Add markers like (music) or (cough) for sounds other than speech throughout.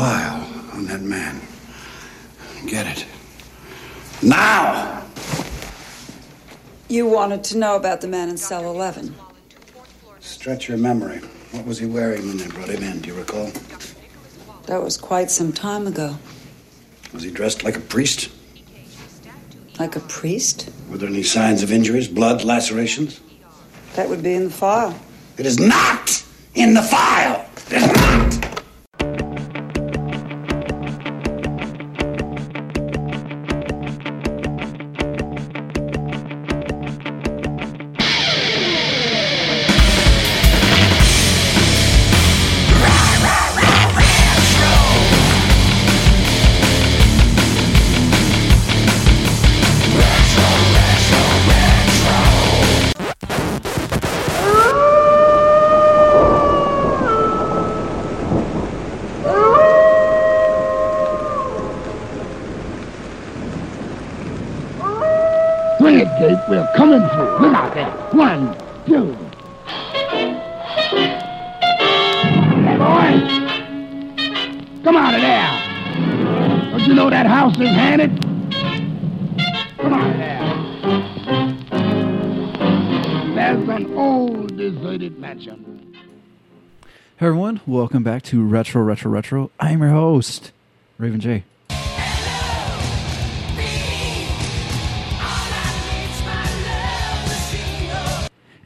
file on that man. Get it. Now! You wanted to know about the man in cell 11. Stretch your memory. What was he wearing when they brought him in? Do you recall? That was quite some time ago. Was he dressed like a priest? Like a priest? Were there any signs of injuries, blood, lacerations? That would be in the file. It is not in the file! Back to Retro Retro Retro. I am your host, Raven J.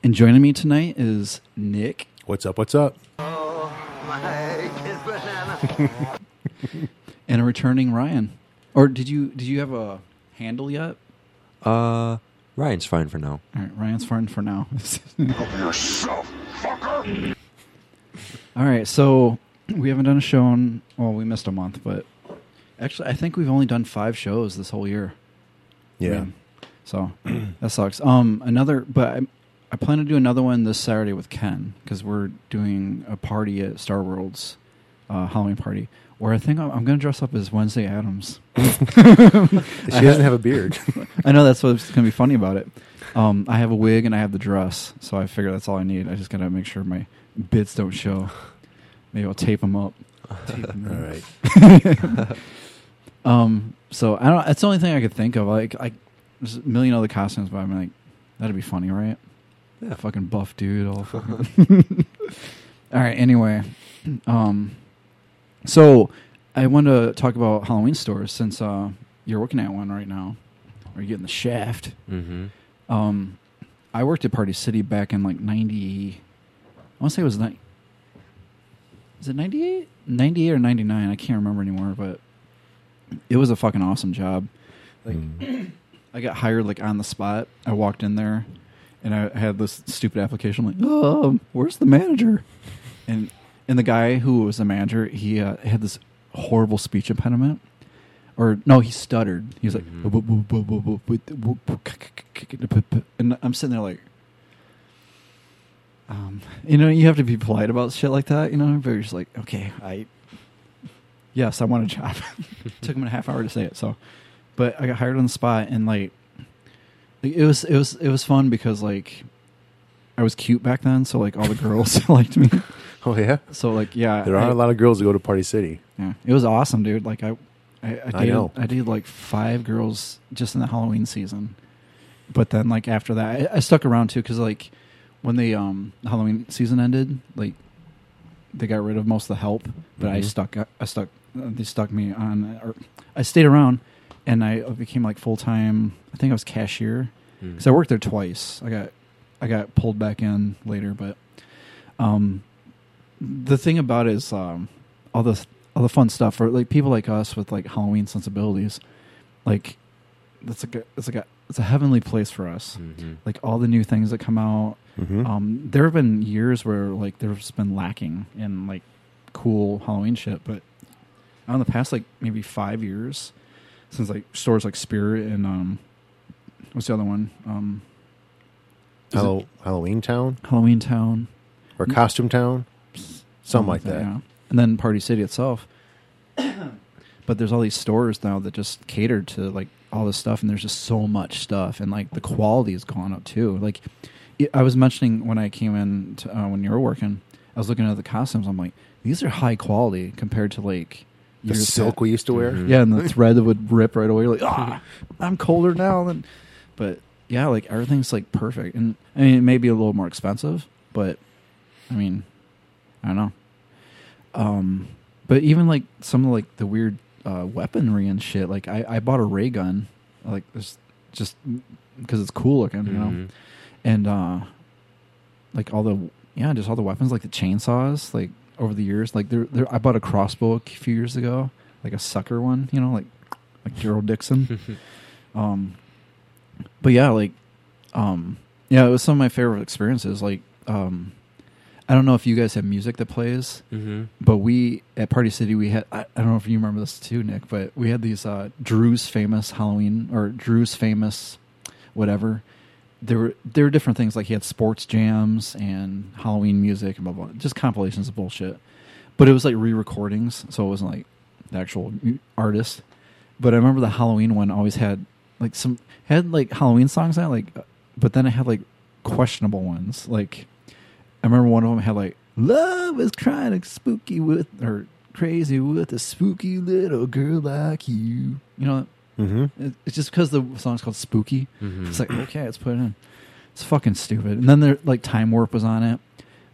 And joining me tonight is Nick What's up? What's up? (laughs) and a returning Ryan. Or did you did you have a handle yet? Uh, Ryan's fine for now. All right, Ryan's fine for now. (laughs) Yourself, fucker. All right, so (clears throat) we haven't done a show on. well, we missed a month, but actually, I think we've only done five shows this whole year. Yeah. So (clears throat) that sucks. Um, another, but I, I plan to do another one this Saturday with Ken because we're doing a party at Star World's uh, Halloween party where I think I'm, I'm going to dress up as Wednesday Addams. (laughs) (laughs) She doesn't have a beard. (laughs) I know that's what's going to be funny about it. Um, I have a wig and I have the dress, so I figure that's all I need. I just got to make sure my bits don't show. Maybe I'll tape them up. (laughs) Tape 'em All up. right. (laughs) Um, so I don't. That's the only thing I could think of. Like, I there's a million other costumes, but I'm like, that'd be funny, right? Yeah. Fucking buff dude, all (laughs) fucking. all right. Anyway, (clears throat) um, so I wanted to talk about Halloween stores since uh, you're working at one right now, or you're getting the shaft. Mm-hmm. Um, I worked at Party City back in like ninety. I want to say it was ni- Is it 98? 98 or ninety nine? I can't remember anymore, but it was a fucking awesome job. Like, I got hired like on the spot. I walked in there, and I had this stupid application. I'm like, oh, where's the manager? And and the guy who was the manager, he uh, had this horrible speech impediment, or no, he stuttered. He was like, and I'm sitting there like, um, you know, you have to be polite about shit like that, you know. But you're just like, okay, I, yes, I want a job. (laughs) Took him a half hour to say it, so, but I got hired on the spot, and like, it was it was it was fun because like, I was cute back then, so like all the girls (laughs) liked me. Oh yeah. So like, yeah, There are I- a lot of girls that go to Party City. yeah, it was awesome, dude. Like I, I, I, dated. I dated like five girls just in the Halloween season, but then like after that, I, I stuck around too because like when the um Halloween season ended, like they got rid of most of the help, but I Mhm. stuck. I stuck. They stuck me on, or I stayed around, and I became like full time. I think I was cashier because I worked there twice. I got I got pulled back in later, but um, the thing about it is um, all the all the fun stuff for like people like us with like Halloween sensibilities. Like that's like a it's like a it's a heavenly place for us. Mm-hmm. Like all the new things that come out. Mhm. Um, there have been years where like there's been lacking in like cool Halloween shit, but in the past like maybe five years since like stores like Spirit and um, what's the other one? Um, Halloween Town Halloween Town, or Costume Town, something like that. yeah. And then Party City itself. (coughs) but there's all these stores now that just cater to like all this stuff, and there's just so much stuff, and like the quality has gone up too. Like it, I was mentioning when I came in to, uh, when you were working, I was looking at the costumes. I'm like, these are high quality compared to like The silk back. we used to wear. Yeah, and the (laughs) thread would rip right away. You're like, ah, (laughs) I'm colder now than. But yeah, like everything's like perfect, and I mean, it may be a little more expensive, but I mean, I don't know. Um, but even like some of like the weird uh, weaponry and shit. Like I, I bought a ray gun, like this, just because it's cool looking, you know, Mhm. And uh, like all the yeah, just all the weapons, like the chainsaws, like over the years, like there, there. I bought a crossbow a few years ago, like a sucker one, you know, like like Daryl Dixon. (laughs) um, but yeah, like, um, yeah, it was some of my favorite experiences. Like, um, I don't know if you guys have music that plays, Mhm. but we at Party City we had. I, I don't know if you remember this too, Nick, but we had these uh, Drew's famous Halloween or Drew's famous whatever. There were there were different things like he had sports jams and Halloween music and blah blah, blah just compilations of bullshit. But it was like re-recordings, so it wasn't like the actual artist. But I remember the Halloween one always had like some had like Halloween songs on it, like, but then it had like questionable ones. Like I remember one of them had like "Love is trying to spooky with or crazy with a spooky little girl like you." You know, Mm-hmm. it's just because the song's called Spooky. Mhm. It's like okay, let's put it in. It's fucking stupid. And then there like Time Warp was on it,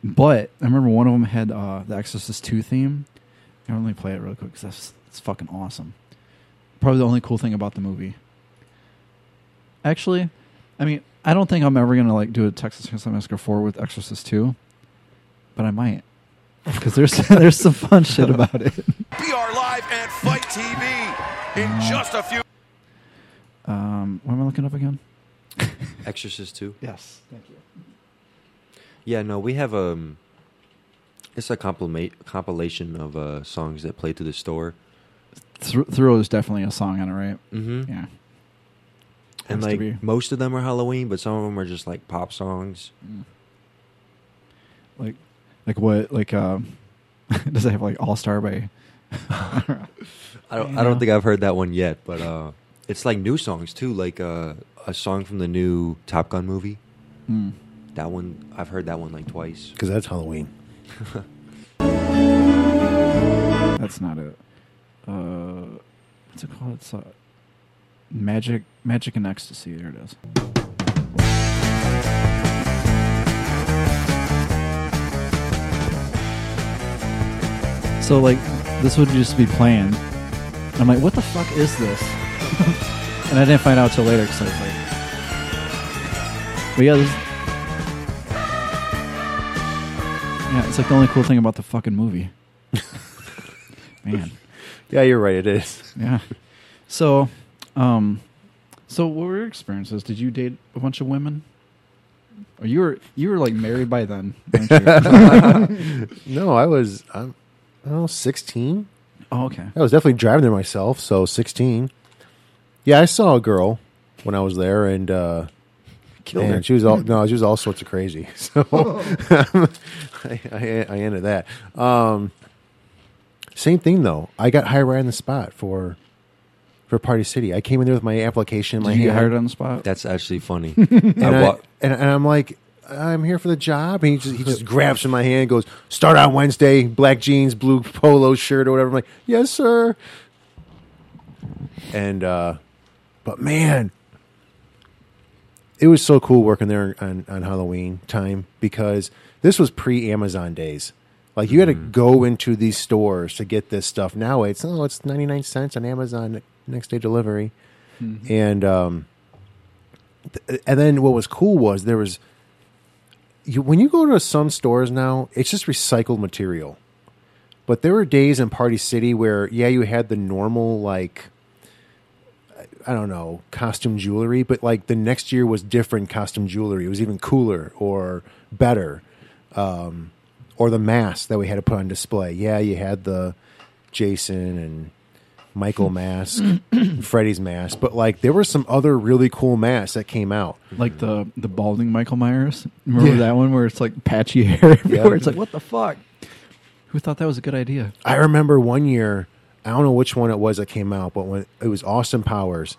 but I remember one of them had uh, the Exorcist two theme. I let me play it real quick because that's it's fucking awesome. Probably the only cool thing about the movie. Actually, I mean, I don't think I'm ever gonna like do a Texas Chainsaw Massacre four with Exorcist two, but I might because there's (laughs) there's some fun shit about it. BR Live and Fight TV in just a few. Um, what am I looking up again? (laughs) Exorcist 2. Yes, thank you. Yeah, no, we have um it's a compilation of uh songs that play through the store. Th- Throw is definitely a song on it, right? Mhm. Yeah. And Has like most of them are Halloween, but some of them are just like pop songs. Like, like what? Like, um, (laughs) does it have like All Star by? (laughs) I don't I don't think I've heard that one yet, but uh it's like new songs too, like uh a song from the new Top Gun movie. Mm. That one I've heard that one like twice. Because that's Halloween. (laughs) That's not it. Uh, what's it called? It's uh, Magic, Magic and Ecstasy. There it is. So like, this would just be playing. I'm like, what the fuck is this? And I didn't find out till later because I was like, but yeah, this. Yeah, it's like the only cool thing about the fucking movie. (laughs) Man. Yeah, you're right. It is. Yeah. So, um, so what were your experiences? Did you date a bunch of women? Or you were you were like married by then? (laughs) No, I was. I'm, I don't know, 16. oh, okay. I was definitely driving there myself. So 16. Yeah, I saw a girl when I was there, and uh, Killed man, her. she was all (laughs) no, she was all sorts of crazy. (laughs) So (laughs) I, I, I ended that. Um, same thing though. I got hired right on the spot for for Party City. I came in there with my application. in my Did you get hired on the spot? That's actually funny. and, I I, wa- and, and I'm like, I'm here for the job. And he just, he just grabs from my hand, and goes, start on Wednesday, black jeans, blue polo shirt or whatever. I'm like, yes, sir. And, uh, but man, it was so cool working there on, on Halloween time because this was pre Amazon days. Like you had to go into these stores to get this stuff. Now it's oh, it's ninety nine cents on Amazon next day delivery, and um, th- and then what was cool was there was you when you go to some stores now, it's just recycled material. But there were days in Party City where yeah, you had the normal like I don't know, costume jewelry, but like the next year was different costume jewelry. It was even cooler or better. Um, or the mask that we had to put on display. Yeah, you had the Jason and Michael (laughs) mask, Freddy's mask, but like there were some other really cool masks that came out. Like the the balding Michael Myers. Remember Yeah. that one where it's like patchy (laughs) hair everywhere? Yeah. It's like what the fuck? Who thought that was a good idea? I remember one year, I don't know which one it was that came out, but when it was Austin Powers,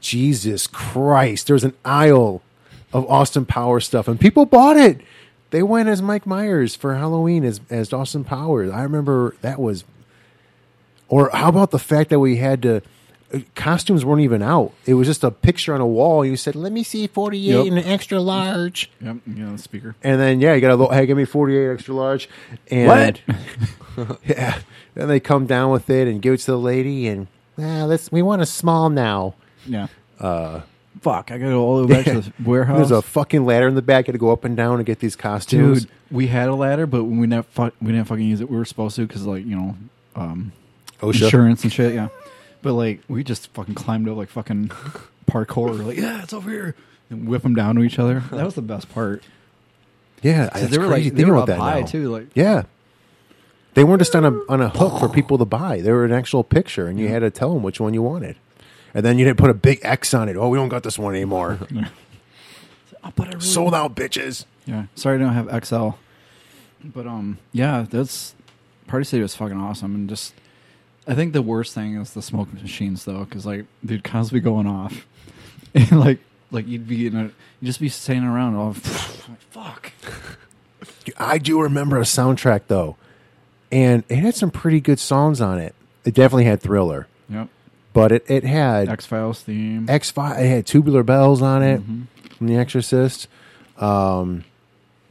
Jesus Christ, there was an aisle of Austin Powers stuff, and people bought it. They went as Mike Myers for Halloween as as Austin Powers. I remember that was. Or how about the fact that we had to uh, costumes weren't even out. It was just a picture on a wall. You said, "Let me see 48 Yep. and an extra large." Yep. You know, speaker. And then yeah, you got a little, hey, give me 48 extra large. And (laughs) (laughs) yeah. Then they come down with it and give it to the lady and ah, let's we want a small now. Yeah. Uh, Fuck! I gotta go all the way back to the (laughs) warehouse. There's a fucking ladder in the back. You got to go up and down to get these costumes. Dude, we had a ladder, but we never fu- we didn't fucking use it. We were supposed to because like you know, um, OSHA. insurance and shit. Yeah, but like we just fucking climbed up like fucking parkour. We're like, yeah, it's over here, and whip them down to each other. That was the best part. Yeah, 'Cause that's they were crazy like they were about up that high now. too. Like Yeah. They weren't just on a on a hook for people to buy. They were an actual picture, and you had to tell them which one you wanted. And then you didn't put a big X on it. Oh, we don't got this one anymore. oh, but I really Sold out, bitches. Yeah, sorry I don't have XL, but um, yeah, that's Party City was fucking awesome, and just I think the worst thing is the smoke machines though, because like they'd constantly be going off, (laughs) and like like you'd be in a you'd just be standing around all (laughs) like, fuck. (laughs) I do remember a soundtrack though, and it had some pretty good songs on it. It definitely had Thriller, Yep, but it it had X Files theme. X Five. It had Tubular Bells on it Mm-hmm. from The Exorcist. Um,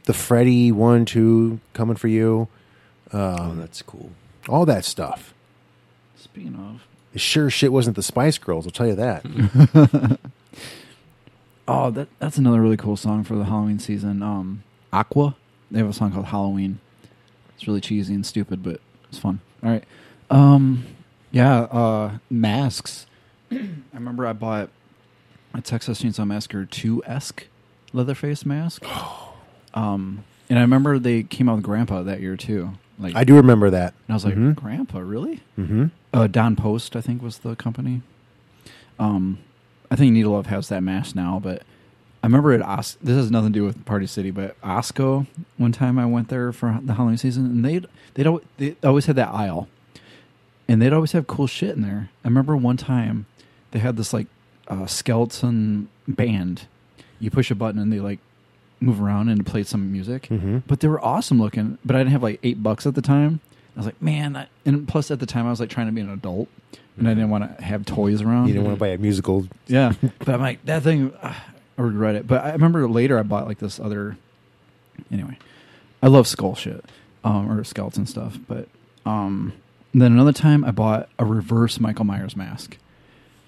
the Freddy one, two, coming for you. oh, that's cool. All that stuff. Speaking of, Sure, shit wasn't the Spice Girls. I'll tell you that. (laughs) oh that that's another really cool song for the Halloween season. Um, Aqua, they have a song called Halloween. It's really cheesy and stupid, but it's fun. All right, um, yeah, uh, masks. (clears throat) I remember I bought a Texas Chainsaw Massacre two esque Leatherface mask. (gasps) Um, and I remember they came out with Grandpa that year too. Like I do remember that. and I was like, Mhm. Grandpa, really? Mm-hmm. Uh, Don Post, I think, was the company. Um, I think Needle Love has that mask now, but I remember at Os- this has nothing to do with Party City, but Osco. One time I went there for the Halloween season, and they they'd al- they always had that aisle, and they'd always have cool shit in there. I remember one time they had this like uh, skeleton band. You push a button and they like move around and play some music, Mhm. but they were awesome looking. But I didn't have like eight bucks at the time. I was like, man, I, and plus at the time I was like trying to be an adult, and I didn't want to have toys around. You didn't want to buy a musical. Yeah, but I'm like that thing. Uh, I regret it. But I remember later I bought like this other. Anyway, I love skull shit, um, or skeleton stuff. But um, then another time I bought a reverse Michael Myers mask,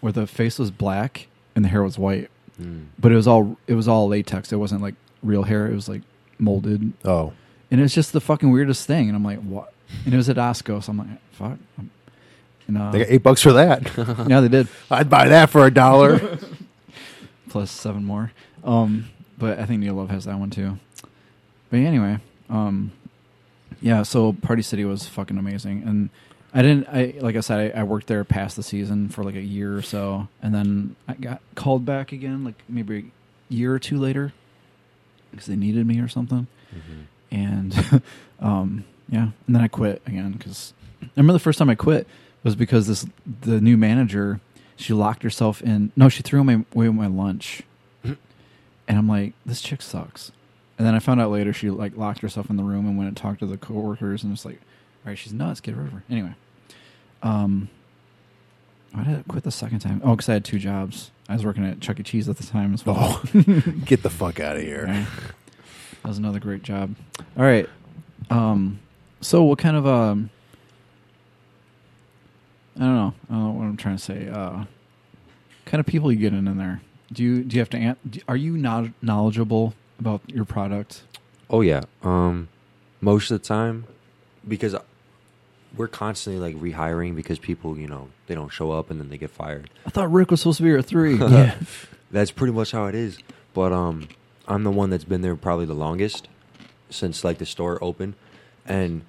where the face was black and the hair was white, Mm. but it was all it was all latex. It wasn't like real hair. It was like molded, Oh, and it's just the fucking weirdest thing. And I'm like, what? And it was at Osco, so I'm like, fuck. And, uh, they got eight bucks for that. yeah, they did. (laughs) I'd buy that for a dollar. (laughs) plus seven more. Um, but I think Neil Love has that one too. But anyway, um, yeah. So Party City was fucking amazing, and I didn't. I like I said, I, I worked there past the season for like a year or so, and then I got called back again, like maybe a year or two later, because they needed me or something. And (laughs) um, yeah, and then I quit again because I remember the first time I quit was because this the new manager she locked herself in. No, she threw my, away my lunch, and I'm like, this chick sucks. And then I found out later she like locked herself in the room and went and talked to the coworkers and it's like, all right, she's nuts. Get rid of her over. Anyway, um, why did I quit the second time? Oh, because I had two jobs. I was working at Chuck E. Cheese at the time as well. Oh, (laughs) get the fuck out of here. Yeah. That was another great job. All right. Um, so what kind of um, I don't know. I don't know what I'm trying to say. Uh, kind of people you get in, in there. Do you do you have to? Are you not knowledgeable about your product? Oh yeah. Um, most of the time, because we're constantly like rehiring because people, you know, they don't show up and then they get fired. I thought Rick was supposed to be here at three. (laughs) Yeah. (laughs) That's pretty much how it is. But um, I'm the one that's been there probably the longest since like the store opened. And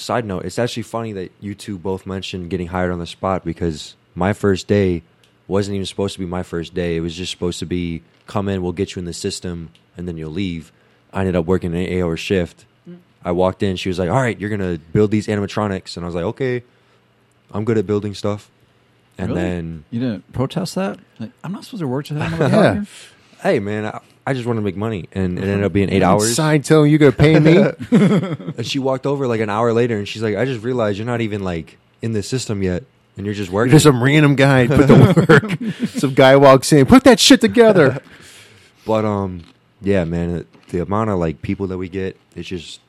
side note, it's actually funny that you two both mentioned getting hired on the spot because my first day wasn't even supposed to be my first day. It was just supposed to be come in, we'll get you in the system, and then you'll leave. I ended up working an eight hour shift. Mm. I walked in, she was like, All right, you're gonna build these animatronics and I was like, Okay, I'm good at building stuff. And Really? then you didn't protest that? Like, I'm not supposed to work to that. (laughs) Yeah. hey man, I, I just want to make money, and it ended up being (laughs) eight hours. Sign telling you gonna pay me. (laughs) And she walked over like an hour later, and she's like, "I just realized you're not even like in the system yet, and you're just working. just some random guy (laughs) put the work. some guy walks in, put that shit together. But um, yeah, man, it- the amount of like people that we get, it's just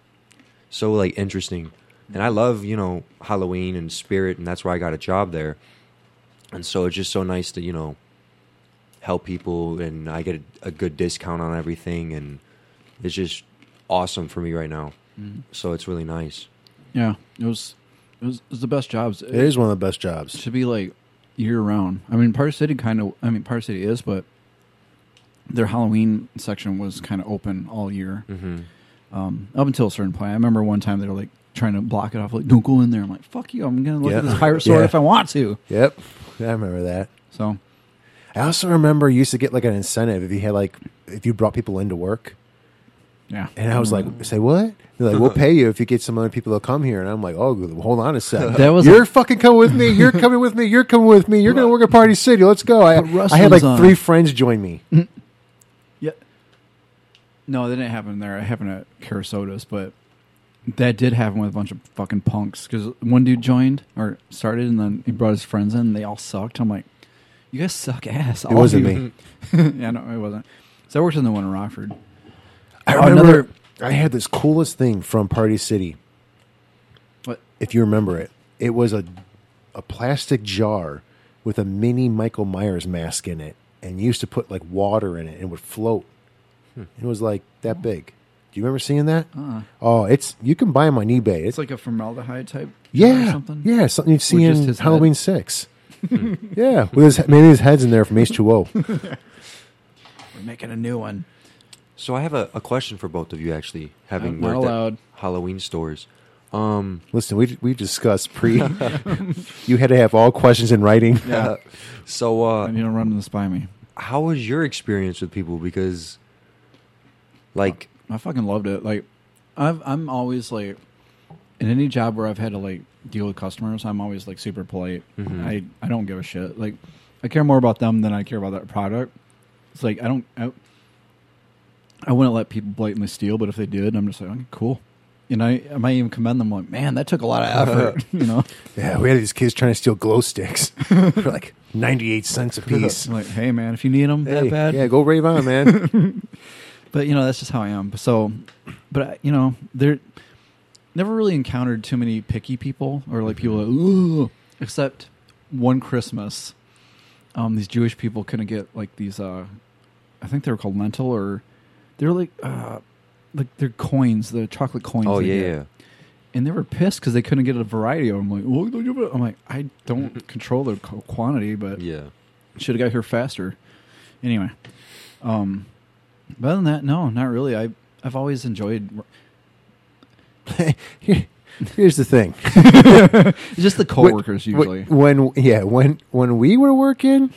so like interesting. And I love you know Halloween and Spirit, and that's why I got a job there. And so it's just so nice to you know help people, and I get a, a good discount on everything, and it's just awesome for me right now. So it's really nice. Yeah, it was it was, it was the best jobs. It is one of the best jobs. To be like year round. I mean, Party City kind of. I mean, Party City is, but their Halloween section was kind of open all year, hmm um, up until a certain point. I remember one time they were like trying to block it off, like "Don't go in there." I'm like, "Fuck you! I'm gonna look Yeah. at this pirate (laughs) sword Yeah. if I want to." Yep, I remember that. So I also remember you used to get like an incentive if you had like if you brought people into work. yeah, And I was like, say what? They're like, we'll pay you if you get some other people to come here. And I'm like, oh, hold on a sec. (laughs) That was you're a- fucking coming with me. You're coming with me. You're coming with me. You're going to work at Party City. Let's go. I, I had like on. Uh, three friends join me. yeah. No, that didn't happen there. It happened at Carasotas, but that did happen with a bunch of fucking punks. Because one dude joined or started, and then he brought his friends in. and They all sucked. I'm like, you guys suck ass. It wasn't me. (laughs) yeah, no, it wasn't. So I worked in the one in Rockford. I Oh, remember another- I had this coolest thing from Party City. What? If you remember it, it was a a plastic jar with a mini Michael Myers mask in it, and you used to put like water in it, and it would float. Hmm. It was like that big. Do you remember seeing that? Uh-uh. Oh, it's you can buy them on eBay. It's It's like a formaldehyde type. jar yeah, Or something. yeah, something you'd see just in his head? Halloween Six. Yeah, with his maybe his head's in there from H two O. (laughs) We're making a new one. So I have a, a question for both of you, actually, having Not worked allowed. at Halloween stores. Um, Listen, we we discussed pre. (laughs) (laughs) you had to have all questions in writing. Yeah. so uh, and you don't run this by me. how was your experience with people? Because, like, I fucking loved it. Like, I've I'm always like, in any job where I've had to like deal with customers, I'm always like super polite. Mhm. I I don't give a shit. Like, I care more about them than I care about that product. It's like I don't. I, I wouldn't let people blatantly steal, but if they did, I'm just like, okay, cool. And I, I might even commend them, like, man, that took a lot of (laughs) effort, (laughs) you know. Yeah, we had these kids trying to steal glow sticks (laughs) for like ninety eight cents a piece. like, hey, man, if you need them Hey, that bad, Yeah, go rave on, man. But you know, that's just how I am. So, but you know, there never really encountered too many picky people or like people, that, Ooh, except one Christmas. Um, these Jewish people couldn't get like these. Uh, I think they were called lentil or they're like uh, like they're coins, the chocolate coins. oh yeah, yeah, and they were pissed because they couldn't get a variety of them. Like, "Well, don't you it?" I'm like, I don't (laughs) control the quantity, but yeah. should have got here faster. Anyway, um, but other than that, no, not really. I I've always enjoyed (laughs) Here's the thing. it's (laughs) just the coworkers usually. When, when yeah, when when we were working,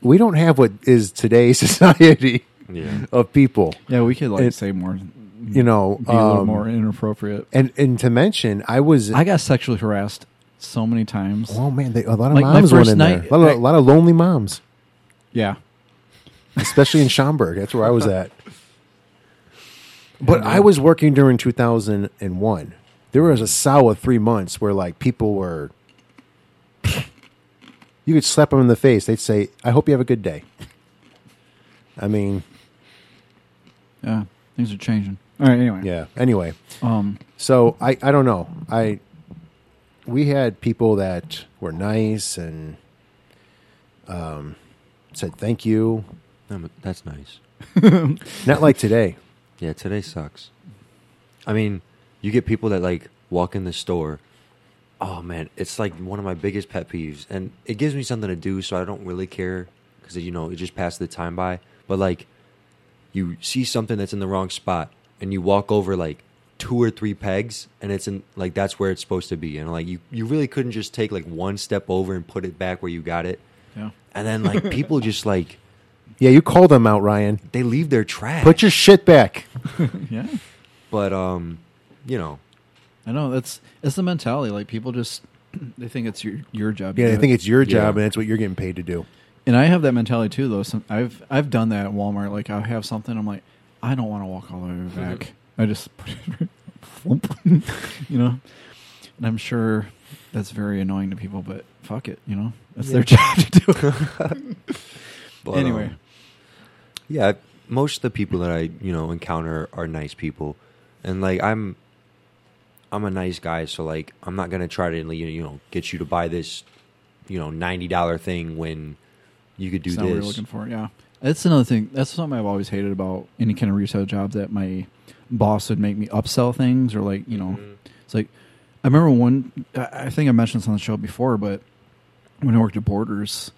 we don't have what is today's (laughs) society Yeah. of people. yeah, we could like it- say more, You know, be a little um, more inappropriate. And and to mention, I was I got sexually harassed so many times. oh man, they, a lot of Like, moms went in night- there. A lot, of, a lot of lonely moms, Yeah, especially in Schaumburg. That's where I was at. But I was working during 2001. There was a solid three months where like people were. (laughs) You could slap them in the face. They'd say, "I hope you have a good day." I mean, yeah, things are changing. All right, anyway, yeah. Anyway, Um, so I I don't know. I we had people that were nice and um said thank you. No, that's nice. (laughs) Not like today. Yeah, today sucks. I mean, you get people that like walk in the store. Oh man, it's like one of my biggest pet peeves, and it gives me something to do, so I don't really care because you know it just passes the time by. But like, you see something that's in the wrong spot, and you walk over like two or three pegs, and it's in like that's where it's supposed to be, and like you you really couldn't just take like one step over and put it back where you got it, yeah, and then like people just like Yeah, you call them out, Ryan. they leave their trash. Put your shit back. (laughs) yeah. but um, you know, I know that's it's the mentality. Like people just they think it's your your job. Yeah, they I it. think it's your Yeah. job and it's what you're getting paid to do. And I have that mentality too, though. Some, I've I've done that at Walmart. Like I have something, I'm like, I don't want to walk all the way back. I just put it, (laughs) you know. And I'm sure that's very annoying to people, but fuck it, you know, that's their job to do. (laughs) But, anyway, um, yeah, most of the people that I you know encounter are nice people, and like I'm, I'm a nice guy, so like I'm not gonna try to you know get you to buy this, you know ninety dollar thing when you could do not what this. looking for. Yeah, that's another thing. That's something I've always hated about any kind of retail job that my boss would make me upsell things or like you know, Mm-hmm. it's like I remember one. I I think I mentioned this on the show before, but when I worked at Borders,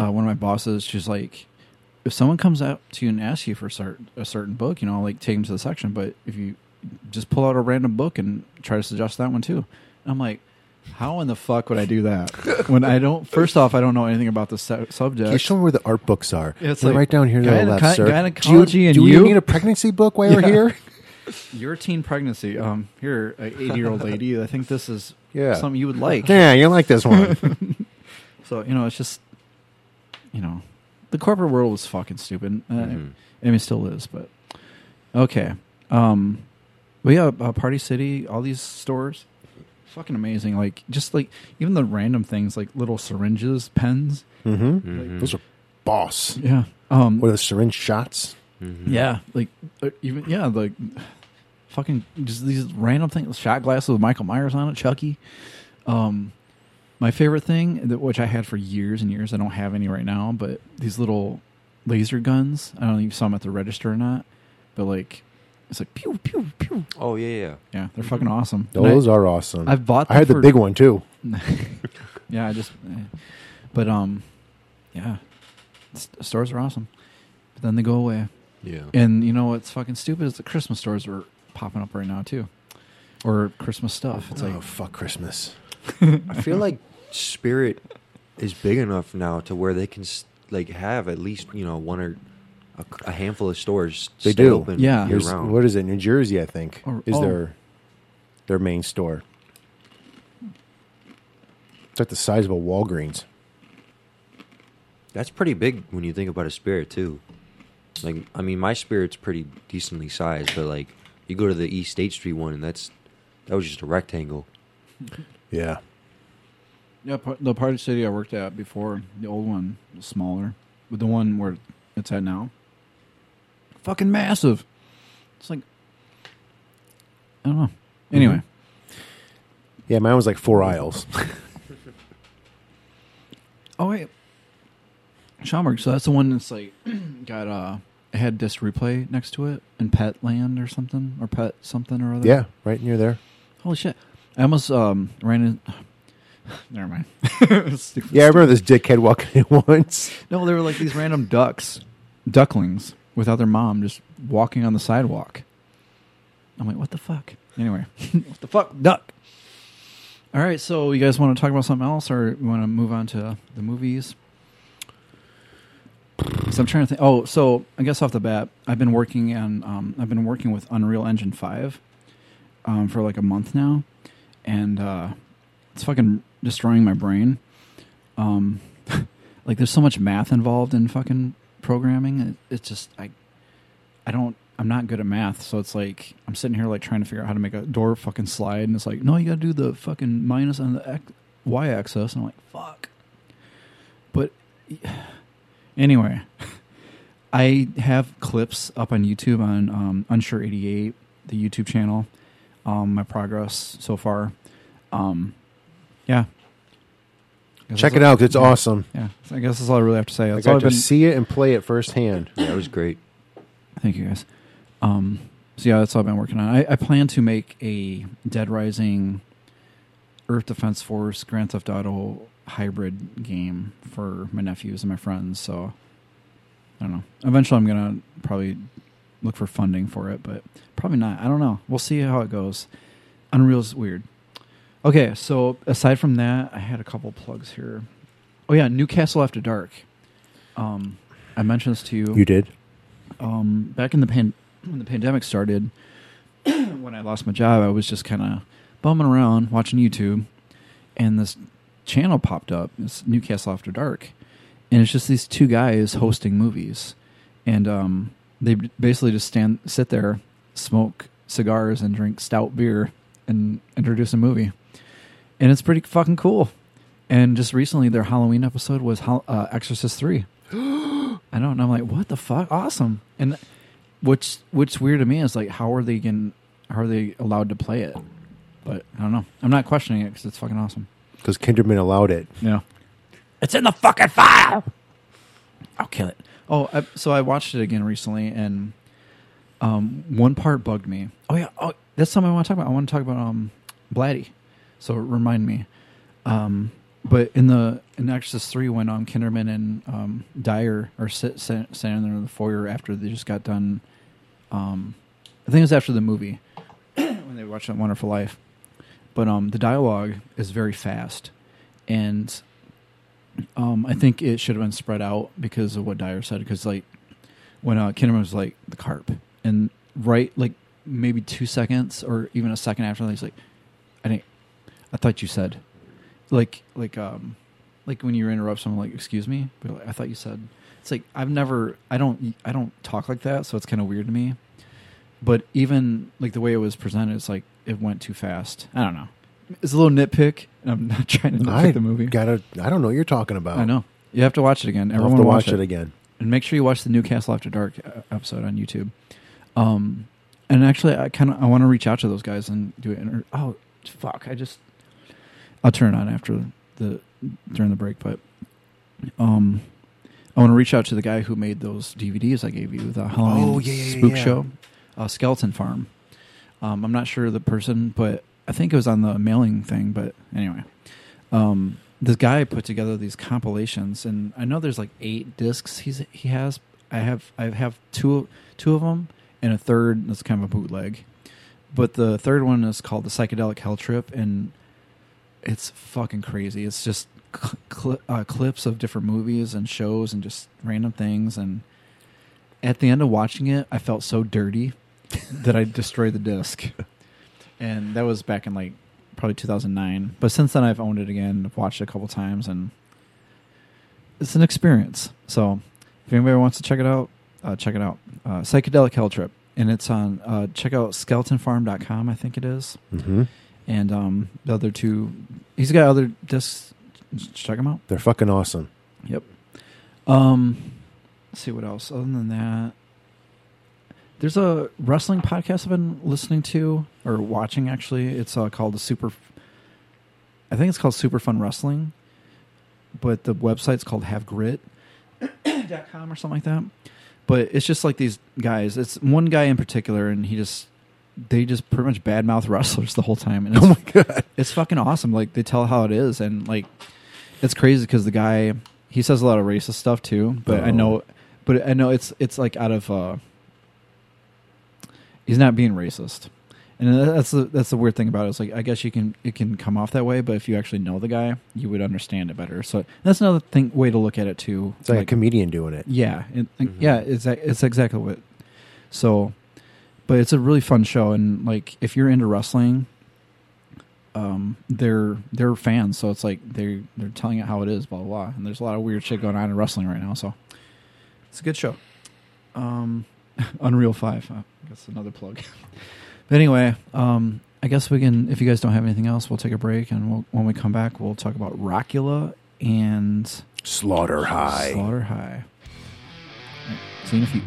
uh, one of my bosses, she's like, if someone comes up to you and asks you for a certain, a certain book, you know, I'll, like take them to the section. But if you just pull out a random book and try to suggest that one too, and I'm like. How in the fuck would I do that (laughs) when I don't? First off, I don't know anything about the su- subject. Can you show me where the art books are? Yeah, it's They're like right down here to the gyne- left, sir. gynecology do you, and do you? need a pregnancy book while we're (laughs) Yeah. here? (laughs) Your teen pregnancy. Um, here, a eighty-year-old lady. I think this is Yeah. something you would like. Yeah, you like this one. So you know, it's just you know, the corporate world was fucking stupid. Uh, Mhm. I mean, it still is, but okay. Um, but yeah, uh, Party City, all these stores, fucking amazing. Like just like even the random things like little syringes, pens. mm-hmm. Mhm. Those are boss. Yeah. Um, What are the syringe shots? Mhm. Yeah, like uh, even yeah, like fucking just these random things. Shot glasses with Michael Myers on it, Chucky. Um, my favorite thing, that which I had for years and years, I don't have any right now, but these little laser guns. I don't know if you saw them at the register or not, but like it's like pew pew pew. Oh yeah, yeah. Yeah, they're fucking awesome. Those I, are awesome. I've bought I had them the big one too. (laughs) yeah, I just, eh. but um, yeah, stores are awesome, but then they go away. Yeah. And you know what's fucking stupid is the Christmas stores are popping up right now too, or Christmas stuff. It's like oh like fuck Christmas. (laughs) I feel like Spirit is big enough now to where they can like have at least you know one or a, a handful of stores They stay do. open Yeah. year There's- round. what is it? New Jersey, I think, Or- is oh. their their main store. It's like the size of a Walgreens. That's pretty big when you think about a Spirit too. Like I mean, my Spirit's pretty decently sized, but like you go to the East State Street one, and that's that was just a rectangle. Yeah. Yeah, the Party City I worked at before, the old one was smaller, but the one where it's at now, fucking massive. It's like I don't know. Anyway, Yeah, mine was like four aisles. (laughs) oh wait, Schaumburg. So that's the one that's like (clears throat) got uh, it had disc replay next to it in Pet Land or something or Pet something or other. yeah, right near there. Holy shit! I almost um ran in. (laughs) Never mind. (laughs) Stupid. Yeah, I remember this dickhead walking in (laughs) once. No, they were like these random ducks, ducklings, without their mom, just walking on the sidewalk. I'm like, what the fuck? Anyway, what the fuck, duck? All right, so you guys want to talk about something else, or you want to move on to the movies? So I'm trying to think. Oh, so I guess off the bat, I've been working on. Um, I've been working with Unreal Engine Five um, for like a month now, and uh, it's fucking destroying my brain. Um, (laughs) like there's so much math involved in fucking programming. It, it's just I, I don't. I'm not good at math, so it's like I'm sitting here like trying to figure out how to make a door fucking slide, and it's like, no, you got to do the fucking minus on the x, y axis. And I'm like, fuck. But (sighs) anyway, (laughs) I have clips up on YouTube on um, Unsure eighty eight, the YouTube channel. Um, my progress so far. Um, yeah. Check it all- out. 'cause It's yeah. awesome. Yeah, so I guess that's all I really have to say. I That's all got I've to been. see it and play it firsthand. Yeah, it was great. Thank you guys. Um, so yeah, that's all I've been working on. I, I plan to make a Dead Rising, Earth Defense Force, Grand Theft Auto hybrid game for my nephews and my friends. So I don't know. Eventually, I'm gonna probably look for funding for it, but probably not. I don't know. We'll see how it goes. Unreal's weird. Okay, so aside from that, I had a couple plugs here. Oh yeah, Newcastle After Dark. Um, I mentioned this to you You did? um, back in the pan- when the pandemic started, (coughs) when I lost my job, I was just kind of bumming around watching YouTube, and this channel popped up. It's Newcastle After Dark, and it's just these two guys hosting movies, and um, they basically just stand, sit there, smoke cigars, and drink stout beer, and introduce a movie. And it's pretty fucking cool. And just recently, their Halloween episode was Hol- uh, Exorcist Three. (gasps) I don't know, and I'm like, what the fuck? Awesome. And what's what's weird to me is like, how are they going How are they allowed to play it? But I don't know. I'm not questioning it because it's fucking awesome. Because Kinderman allowed it. Yeah. It's in the fucking file. I'll kill it. Oh, I, so I watched it again recently, and um, one part bugged me. Oh yeah, oh that's something I want to talk about. I want to talk about um, Blatty. So remind me. Um, but in the in Exorcist three, when um, Kinderman and um, Dyer are sit, sit, standing there in the foyer after they just got done, um, I think it was after the movie (clears throat) when they watched that Wonderful Life. But um, the dialogue is very fast, and um, I think it should have been spread out because of what Dyer said. Because like when uh, Kinderman was like the carp, and right like maybe two seconds or even a second after he's like, "I didn't. I thought you said." Like like um like when you interrupt someone like excuse me But, like, i thought you said it's like i've never i don't i don't talk like that so it's kind of weird to me but even like the way it was presented it's like it went too fast i don't know it's a little nitpick and i'm not (laughs) trying to nitpick I the movie gotta. I don't know what you're talking about. i know you have to watch it again everyone have to watch watch it again. and make sure you watch the Newcastle After Dark uh, episode on YouTube. Um, and actually, I kind of I want to reach out to those guys and do it. Inter- oh, fuck! I just I'll turn it on after the during the break, but um, I want to reach out to the guy who made those DVDs I gave you, the Halloween Oh, yeah, yeah, Spook yeah. Show, uh, Skeleton Farm. Um, I'm not sure the person, but I think it was on the mailing thing. But anyway, um, this guy put together these compilations, and I know there's like eight discs he's he has. I have I have two two of them, and a third that's kind of a bootleg. But the third one is called the Psychedelic Hell Trip, and it's fucking crazy. It's just cl- uh, clips of different movies and shows and just random things. And at the end of watching it, I felt so dirty (laughs) that I destroyed the disc. And that was back in like probably 2009. But since then, I've owned it again. I've watched it a couple times, and it's an experience. So if anybody wants to check it out, uh, check it out. Uh, Psychedelic Hell Trip. And it's on, uh, check out skeletonfarm.com, I think it is hmm and um, the other two. He's got other discs. Just check them out. They're fucking awesome. Yep. Um, let's see what else. Other than that, there's a wrestling podcast I've been listening to or watching. Actually, it's uh, called the Super. I think it's called Super Fun Wrestling, but the website's called Have Grit. (coughs) dot com or something like that. But it's just like these guys. It's one guy in particular, and he just they just pretty much badmouth (laughs) wrestlers the whole time. And it's, Oh my god. it's fucking awesome. Like they tell how it is, and like it's crazy because the guy he says a lot of racist stuff too. But I Oh. know, but I know it's it's like out of uh he's not being racist, and that's the that's the weird thing about it. It's like I guess you can it can come off that way, but if you actually know the guy, you would understand it better. So that's another thing way to look at it too. It's like, a comedian doing it. Yeah, it, yeah, it's it's exactly what. So, but it's a really fun show, and like if you're into wrestling, um, they're they're fans, so it's like they're they're telling it how it is, blah blah. blah. And there's a lot of weird shit going on in wrestling right now, so it's a good show. Um, (laughs) Unreal Five, uh, I guess another plug. (laughs) but anyway, um, I guess we can. If you guys don't have anything else, we'll take a break, and we'll, when we come back, we'll talk about Rockula and Slaughter High. Slaughter High. Right, see you in a few.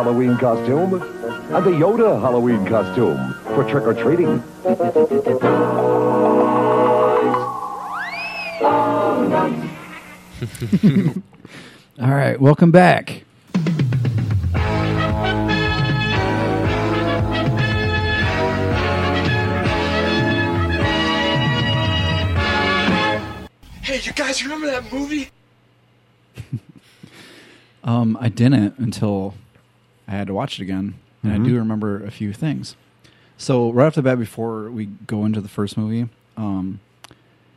Halloween costume and the Yoda Halloween costume for trick or treating. (laughs) All right, welcome back. Hey, you guys remember that movie? (laughs) Um, I didn't until I had to watch it again, and I do remember a few things. So right off the bat, before we go into the first movie, um,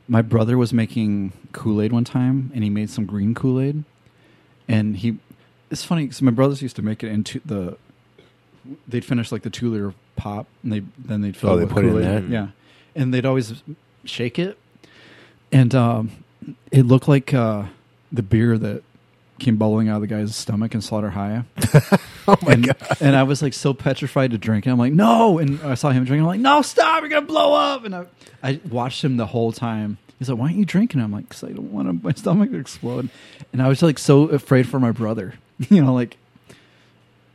my brother was making Kool Aid one time, and he made some green Kool Aid, and he. It's funny because my brothers used to make it into the. They'd finish like the two liter pop, and they then they'd fill Oh, it they with put it in Kool-Aid. Yeah, and they'd always shake it, and um, it looked like uh, the beer that came bubbling out of the guy's stomach in Slaughter High. (laughs) (laughs) Oh my and, god! and I was like so petrified to drink it. I'm like, no. And I saw him drinking. I'm like, no, stop. You're going to blow up. And I, I watched him the whole time. He's like, why aren't you drinking? I'm like, because I don't want my stomach to explode. And I was like so afraid for my brother. (laughs) you know, like,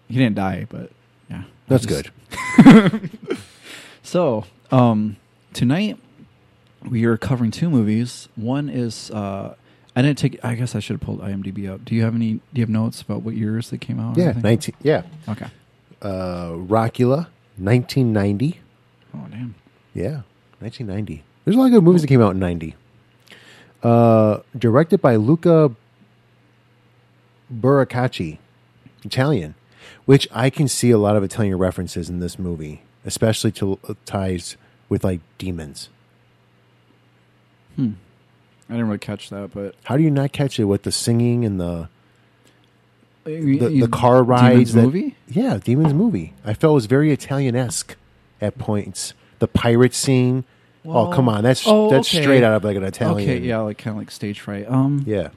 he didn't die, but yeah. That's just- good. (laughs) So, um, tonight we are covering two movies. One is uh, I didn't take. I guess I should have pulled IMDb up. Do you have any? Do you have notes about what years they came out? Yeah, anything? nineteen. Yeah, Okay. uh, Rockula, nineteen ninety. Oh damn. Yeah, nineteen ninety. There's a lot of good movies that came out in ninety. Uh, directed by Luca Bercovici, Italian, which I can see a lot of Italian references in this movie, especially to uh, ties with like demons. I didn't really catch that, but How do you not catch it with the singing and the the, the, the car rides? that- movie. Yeah, Demons movie. I felt it was very Italian esque at points. The pirate scene. oh come on, that's oh, that's okay. straight out of like an Italian. Okay, yeah, like kind of like stage fright. Um, yeah.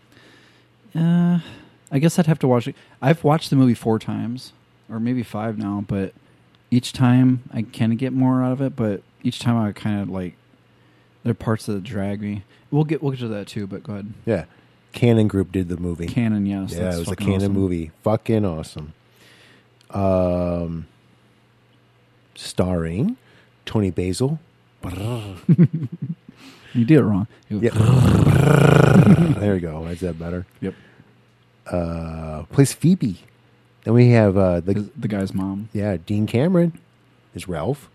Uh, I guess I'd have to watch it. I've watched the movie four times, or maybe five now, but each time I kind of get more out of it. But each time I kind of like there are parts that drag me. We'll get we'll get to that too. But go ahead. Yeah. Cannon Group did the movie. Cannon, yes. yeah, it was a Cannon awesome. movie. Fucking awesome. Um, starring Toni Basil. (laughs) You did it wrong. Yep. (laughs) there you go. Is that better? Yep. Uh, plays Phoebe. Then we have uh, The, the the guy's mom, yeah Dean Cameron is Ralph.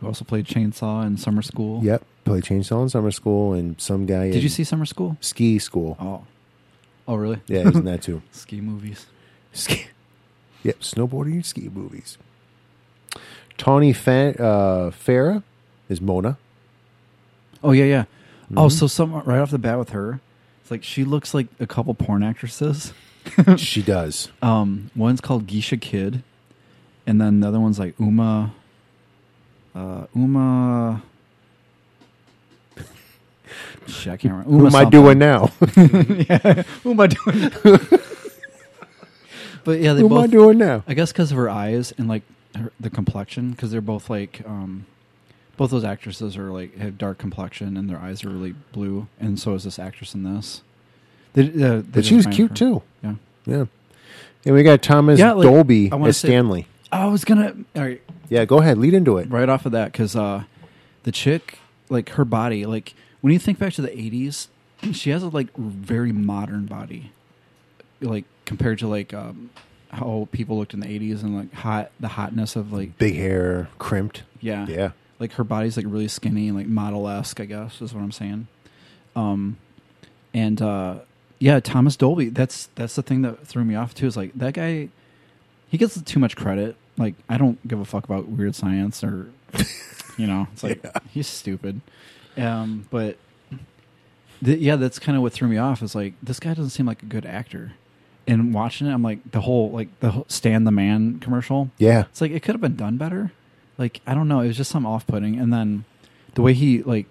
who also played Chainsaw in Summer School. Yep, played Chainsaw in Summer School and some guy. Did you see Summer School? Ski School? Oh. Oh, really? Yeah, he was in that too. (laughs) Ski movies. Ski. Yep, snowboarding and ski movies. Tawny Fa- uh, Farah is Mona. Oh yeah, yeah. Mm-hmm. Oh, so some right off the bat with her, it's like she looks like a couple porn actresses. (laughs) she does. Um, one's called Geisha Kid, and then the other one's like Uma. Uh, Uma. Shit, I can't remember. Who am I doing now? (laughs) yeah, who am I doing? but yeah, they Who both. am I doing now? I guess because of her eyes and like her, the complexion, because they're both like, um, both those actresses are like have dark complexion and their eyes are really blue, and so is this actress in this. They, uh, they But she was cute her- too. Yeah. Yeah. And we got Thomas Yeah, like, Dolby as say- Stanley. I was gonna. All right, Yeah, go ahead. Lead into it. right off of that because uh, the chick, like her body, like when you think back to the '80s, she has a like very modern body, like compared to like um, how people looked in the '80s and like hot the hotness of like Big hair, crimped. yeah Yeah. like her body's like really skinny and like model esque, I guess is what I'm saying. Um, and uh, yeah, Thomas Dolby. That's that's the thing that threw me off too. Is like that guy, he gets too much credit. Like I don't give a fuck about weird science or, you know, it's like (laughs) he's stupid. Um, but th- yeah, that's kind of what threw me off. Is like this guy doesn't seem like a good actor. And watching it, I'm like the whole like the whole Stand the Man commercial. Yeah. It's like it could have been done better. Like I don't know, it was just some off-putting. And then the way he like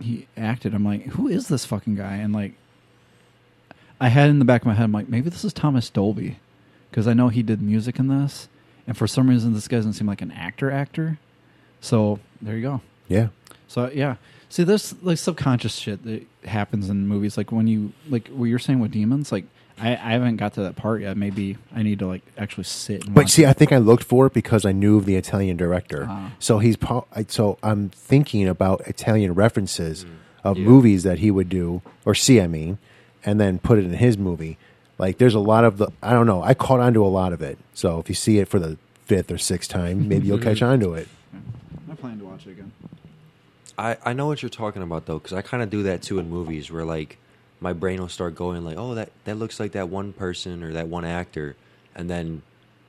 he acted, I'm like, who is this fucking guy? And like, I had in the back of my head, I'm like, maybe this is Thomas Dolby because I know he did music in this, and for some reason this guy doesn't seem like an actor actor. So there you go. Yeah. So yeah, see, there's like subconscious shit that happens in movies. Like when you like what you're saying with demons. Like I, I haven't got to that part yet. Maybe I need to like actually sit. And But watch see, it. I think I looked for it because I knew of the Italian director. Ah. So he's pro- I- so I'm thinking about Italian references of Yeah. movies that he would do or see. I mean, and then put it in his movie. Like there's a lot of the I don't know. I caught on to a lot of it. So if you see it for the fifth or sixth time, maybe you'll (laughs) catch on to it. I plan to watch it again. I, I know what you're talking about though, because I kind of do that too in movies, where like my brain will start going like, oh that that looks like that one person or that one actor, and then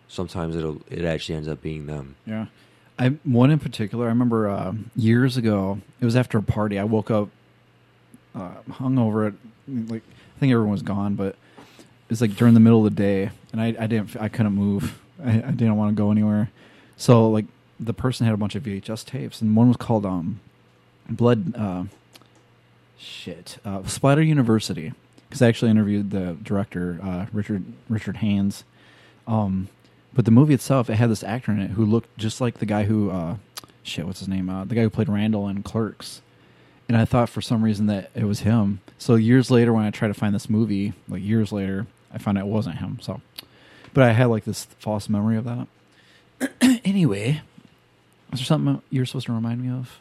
sometimes it'll it actually ends up being them. Yeah. I one in particular. I remember uh, years ago. It was after a party. I woke up uh, hungover. At, like I think everyone was gone, but it's like during the middle of the day, and I, I didn't. I couldn't move. I, I didn't want to go anywhere. So like the person had a bunch of VHS tapes, and one was called um, Blood. Uh, shit, uh, Splatter University. Because I actually interviewed the director, uh, Richard Richard Haines. Um, but the movie itself, it had this actor in it who looked just like the guy who, uh, shit, what's his name? Uh, the guy who played Randall in Clerks. And I thought for some reason that it was him. So years later, when I tried to find this movie, like years later, I found out it wasn't him. So, but I had like this false memory of that. (clears throat) anyway, is there something you're supposed to remind me of?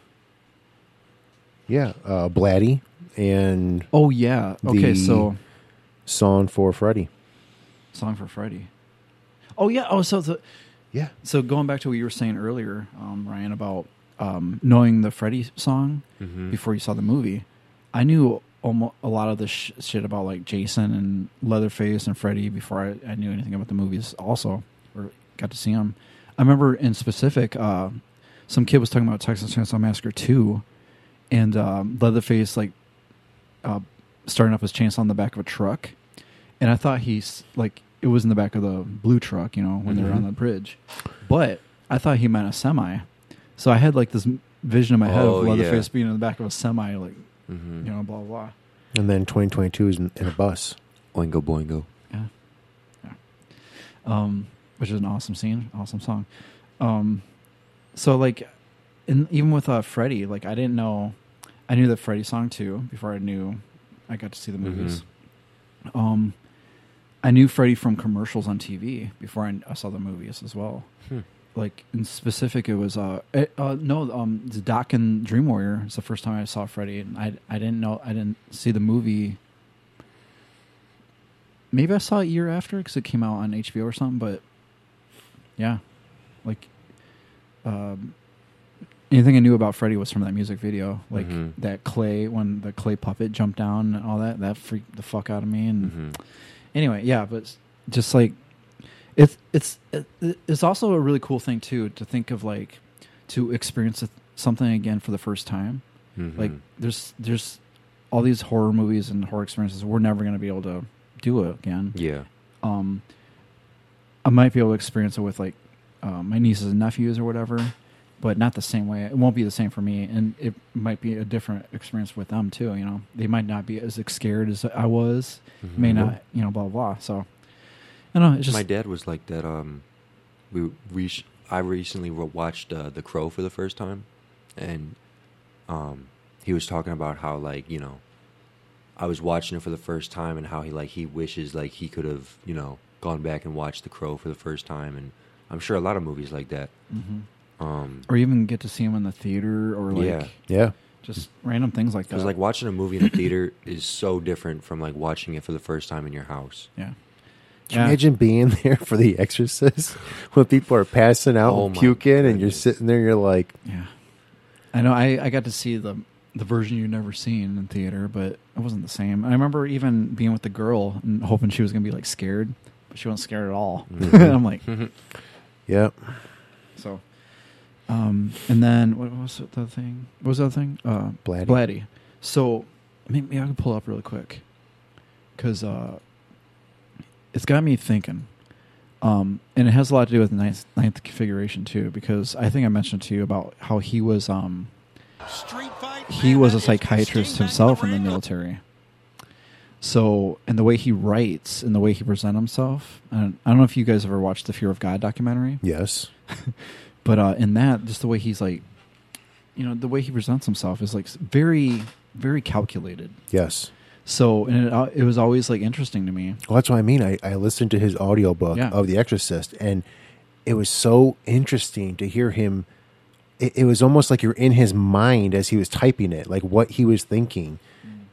Yeah, uh, Blatty and Oh yeah. Okay, The- so song for Freddy, song for Freddy. Oh yeah. Oh, so the Yeah, So going back to what you were saying earlier, um, Ryan, about um, knowing the Freddy song Mhm. before you saw the movie, I knew almost a lot of this sh- shit about like Jason and Leatherface and Freddy before I, I knew anything about the movies. Also, or got to see them. I remember in specific, uh, some kid was talking about Texas Chainsaw Massacre two, and um, Leatherface like uh, starting off his chainsaw on the back of a truck, and I thought he's like it was in the back of the blue truck, you know, when they were on the bridge, but I thought he meant a semi. So I had like this vision in my head Oh, of Leatherface yeah. being in the back of a semi, like Mm-hmm. you know, blah blah. blah. and then 2022 is in, in a bus. Oingo boingo. Yeah. yeah. Um, which is an awesome scene, awesome song. Um, so like, and even with uh, Freddie, like I didn't know, I knew the Freddie song too before I knew I got to see the movies. Um, I knew Freddie from commercials on TV before I, I saw the movies as well. Hmm. Like in specific, it was uh, it, uh no um the Dokken Dream Warrior. It's the first time I saw Freddie, and I I didn't know I didn't see the movie maybe I saw it a year after because it came out on HBO or something. But yeah, like um, anything I knew about Freddy was from that music video, like Mhm. that clay when the clay puppet jumped down and all that. That freaked the fuck out of me. And Mhm. anyway, yeah, but just like it's it's it's also a really cool thing too to think of like to experience something again for the first time. Mhm. Like there's there's all these horror movies and horror experiences we're never going to be able to do it again yeah. um, I might be able to experience it with like uh, my nieces and nephews or whatever, but not the same way. It won't be the same for me, and it might be a different experience with them too. You know, they might not be as scared as I was. May Mhm. not, you know, blah blah. blah. So I don't know. It's just My dad was like that. Um, we we sh- I recently watched uh, The Crow for the first time, and um, he was talking about how like you know, I was watching it for the first time and how he like he wishes like he could have you know gone back and watched The Crow for the first time, and I'm sure a lot of movies like that. Mhm. Um, or even get to see them in the theater or like Yeah. Yeah. just random things like that. because like watching a movie in the theater (laughs) is so different from like watching it for the first time in your house. yeah, Can you imagine being (laughs) there for The Exorcist (laughs) when people are passing out Oh and my puking and you're sitting there, you're like, Yeah, I know. I, I got to see the the version you've never seen in theater, but it wasn't the same. I remember even being with the girl and hoping she was gonna be like scared, but she wasn't scared at all. Mhm. I'm like, yep. so. Um, and then what was the thing? What was that thing? Uh, Blatty. Blatty. So maybe I can pull up really quick because uh, it's got me thinking. Um, and it has a lot to do with the ninth, ninth configuration too, because I think I mentioned to you about how he was um, he was a psychiatrist himself in the military. So, and the way he writes and the way he presents himself, and I don't know if you guys ever watched the Fear of God documentary, Yes. (laughs) but uh, in that, just the way he's like you know the way he presents himself is like very very calculated. Yes. So and it, uh, it was always like interesting to me. Well, that's what I mean. I, I listened to his audiobook Yeah. of The Exorcist, and it was so interesting to hear him. It, it was almost like you're in his mind as he was typing it, like what he was thinking.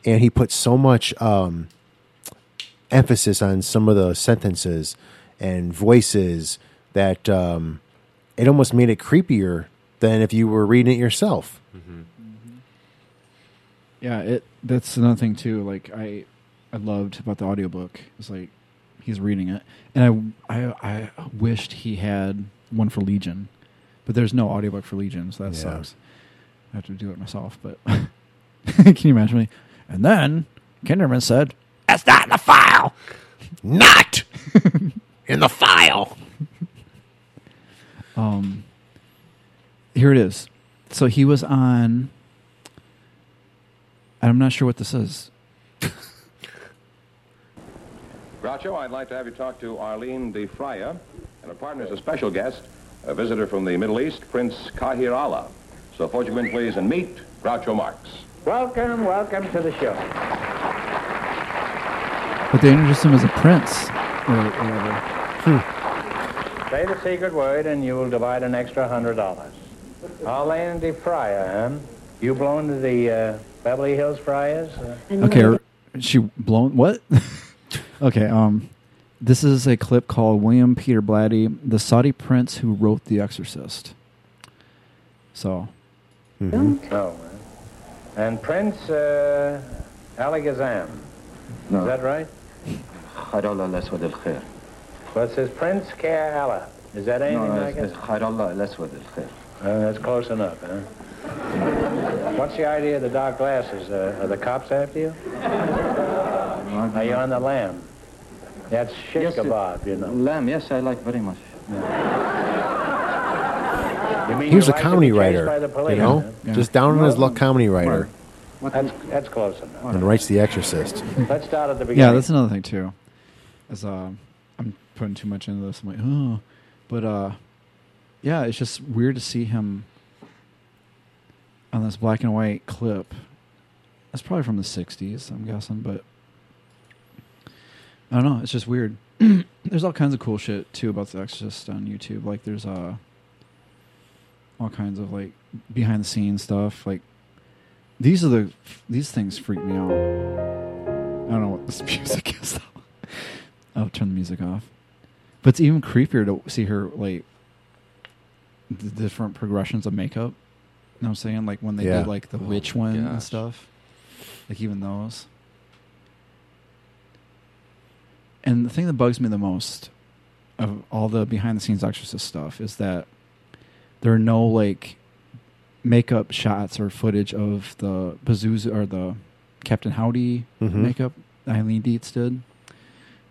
And he put so much um, emphasis on some of the sentences and voices that um, it almost made it creepier than if you were reading it yourself. Mm-hmm. Yeah, it that's another thing too. Like I I loved about the audiobook. It's like he's reading it, and I I I wished he had one for Legion, but there's no audiobook for Legion, so that Yeah. sucks. I have to do it myself. But (laughs) can you imagine me? And then Kinderman said, "That's not in the file." Not in the file. Um, here it is. So he was on. I'm not sure what this is. (laughs) Groucho, I'd like to have you talk to Arlene de Fraya, and her partner is a special guest, a visitor from the Middle East, Prince Kahir Allah. So, put you in, please, and meet Groucho Marx. Welcome, welcome to the show. But they introduced him as a prince or whatever. Say the secret word and you'll divide an extra hundred dollars. Arlene de Fryer, huh? You blown to the uh, Beverly Hills Friars? Uh? Okay, she blown what? (laughs) okay, um, this is a clip called William Peter Blatty, the Saudi prince who wrote The Exorcist. So, mm-hmm. oh, and Prince uh, Alakazam. No. Is that right? I don't know that's what it's well, it says Prince Care Allah. Is that anything no, no, like it? Khairallah al-Aswad al That's close enough, huh? What's the idea of the dark glasses? Uh, are the cops after you? are you on the lamb? That's shish yes, kebab, you know. Lamb, yes, I like very much. Yeah. a comedy writer, police, you know? Yeah. Just down on his luck comedy writer. That's, that's close enough. And writes The Exorcist. Let's start at the beginning. Yeah, that's another thing, too. Uh, putting too much into this, I'm like, oh, but uh, yeah, it's just weird to see him on this black and white clip. That's probably from the '60s, I'm guessing, but I don't know. It's just weird. (clears throat) there's all kinds of cool shit too about The Exorcist on YouTube. Like there's uh, all kinds of like behind the scenes stuff. Like these are the these things freak me out. I don't know what this (laughs) music is though. I'll turn the music off. But it's even creepier to see her like the different progressions of makeup. You know what I'm saying? Like when they Yeah. did like the Oh witch my one and gosh. stuff. Like even those. And the thing that bugs me the most of all the behind the scenes exorcist stuff is that there are no like makeup shots or footage of the Pazuzu or the Captain Howdy Mhm. makeup Eileen Dietz did.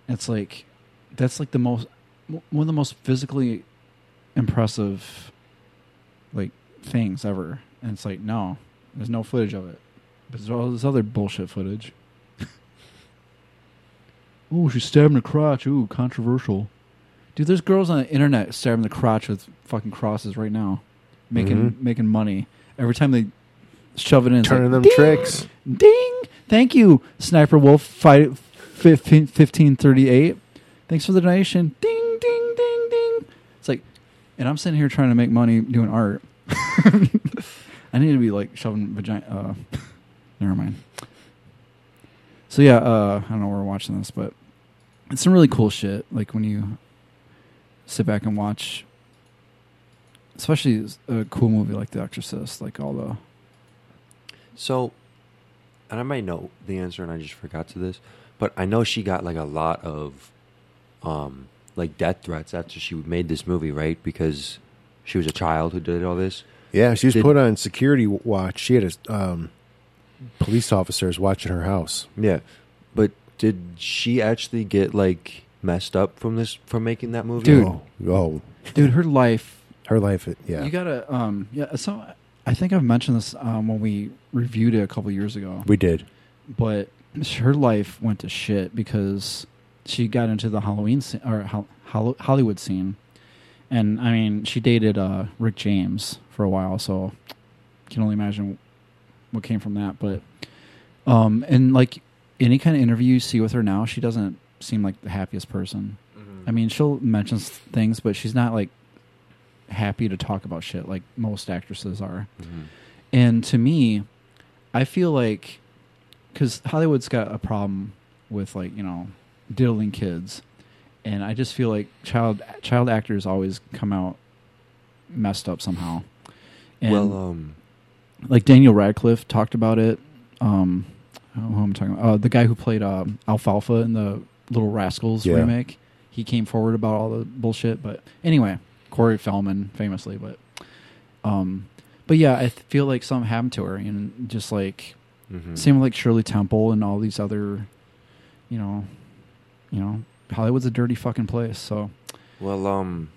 It's like that's like the most one of the most physically impressive like things ever. And it's like no, there's no footage of it. But there's all this other bullshit footage. (laughs) Ooh, she's stabbing the crotch. Ooh, controversial. Dude, there's girls on the internet stabbing the crotch with fucking crosses right now, making Mhm. making money every time they shove it in. Turning like, them "Ding! tricks. Ding! Thank you, Sniper Wolf. Fight fifteen thirty eight. Thanks for the donation. Ding. It's like, and I'm sitting here trying to make money doing art. (laughs) I need to be like shoving vagina. Uh, never mind. So yeah, uh, I don't know where we're watching this, but it's some really cool shit. Like when you sit back and watch, especially a cool movie like The Exorcist, like all the So, and I might know the answer, and I just forgot to this, but I know she got like a lot of, um, like death threats after she made this movie, right? Because she was a child who did all this. Yeah, she was Did- put on security watch. She had a, um, police officers watching her house. Yeah, but did she actually get like messed up from this from making that movie? Dude. Oh, oh, dude. Her life (laughs) her life. Yeah, You gotta, um, yeah. So I think I've mentioned this um, when we reviewed it a couple years ago. we did. but her life went to shit because she got into the Halloween or Hol- Hollywood scene, and I mean, she dated uh, Rick James for a while. So can only imagine what came from that. But um, and like any kind of interview you see with her now, she doesn't seem like the happiest person. I mean, she'll mention things, but she's not like happy to talk about shit like most actresses are. And to me, I feel like because Hollywood's got a problem with like you know diddling kids, and I just feel like child child actors always come out messed up somehow. And well, um, like Daniel Radcliffe talked about it. Um, who am I talking about? Uh, the guy who played um, Alfalfa in the Little Rascals Yeah. remake. He came forward about all the bullshit. But anyway, Corey Feldman famously. But um, but yeah, I th- feel like something happened to her, and just like Mhm. same with like Shirley Temple and all these other, you know, you know, Hollywood's a dirty fucking place. So Well, um,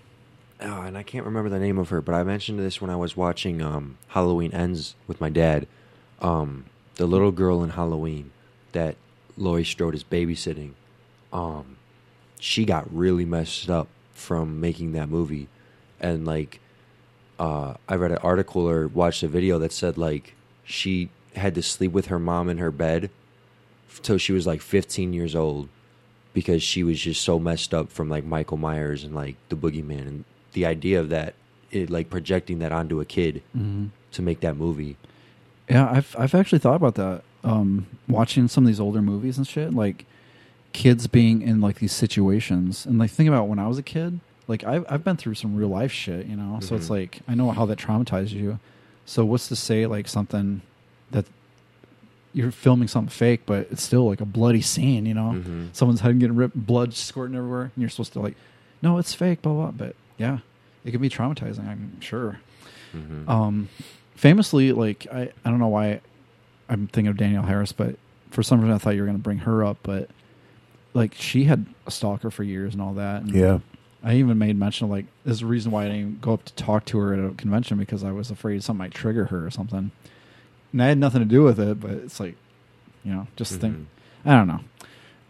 oh, and I can't remember the name of her, but I mentioned this when I was watching um, Halloween Ends with my dad. Um, the little girl in Halloween that Laurie Strode is babysitting, um, she got really messed up from making that movie, and like, uh, I read an article or watched a video that said like she had to sleep with her mom in her bed till she was like 15 years old because she was just so messed up from like Michael Myers and like the boogeyman and the idea of that it like projecting that onto a kid Mhm. to make that movie. Yeah, I've I've actually thought about that. Um, watching some of these older movies and shit, like kids being in like these situations, and like think about when I was a kid. Like I've I've been through some real life shit, you know. So it's Mhm. like I know how that traumatizes you. So what's to say like something that you're filming something fake, but it's still like a bloody scene, you know? Mhm. Someone's head getting ripped, blood squirting everywhere, and you're supposed to like, no, it's fake, blah blah. But yeah, it can be traumatizing. I'm sure. Mhm. Um, famously, like I, I don't know why I'm thinking of Danielle Harris, but for some reason I thought you were going to bring her up. But like she had a stalker for years and all that. And Yeah. I even made mention of like there's a reason why I didn't go up to talk to her at a convention because I was afraid something might trigger her or something. And I had nothing to do with it, but it's like, you know, just think. Mhm. I don't know.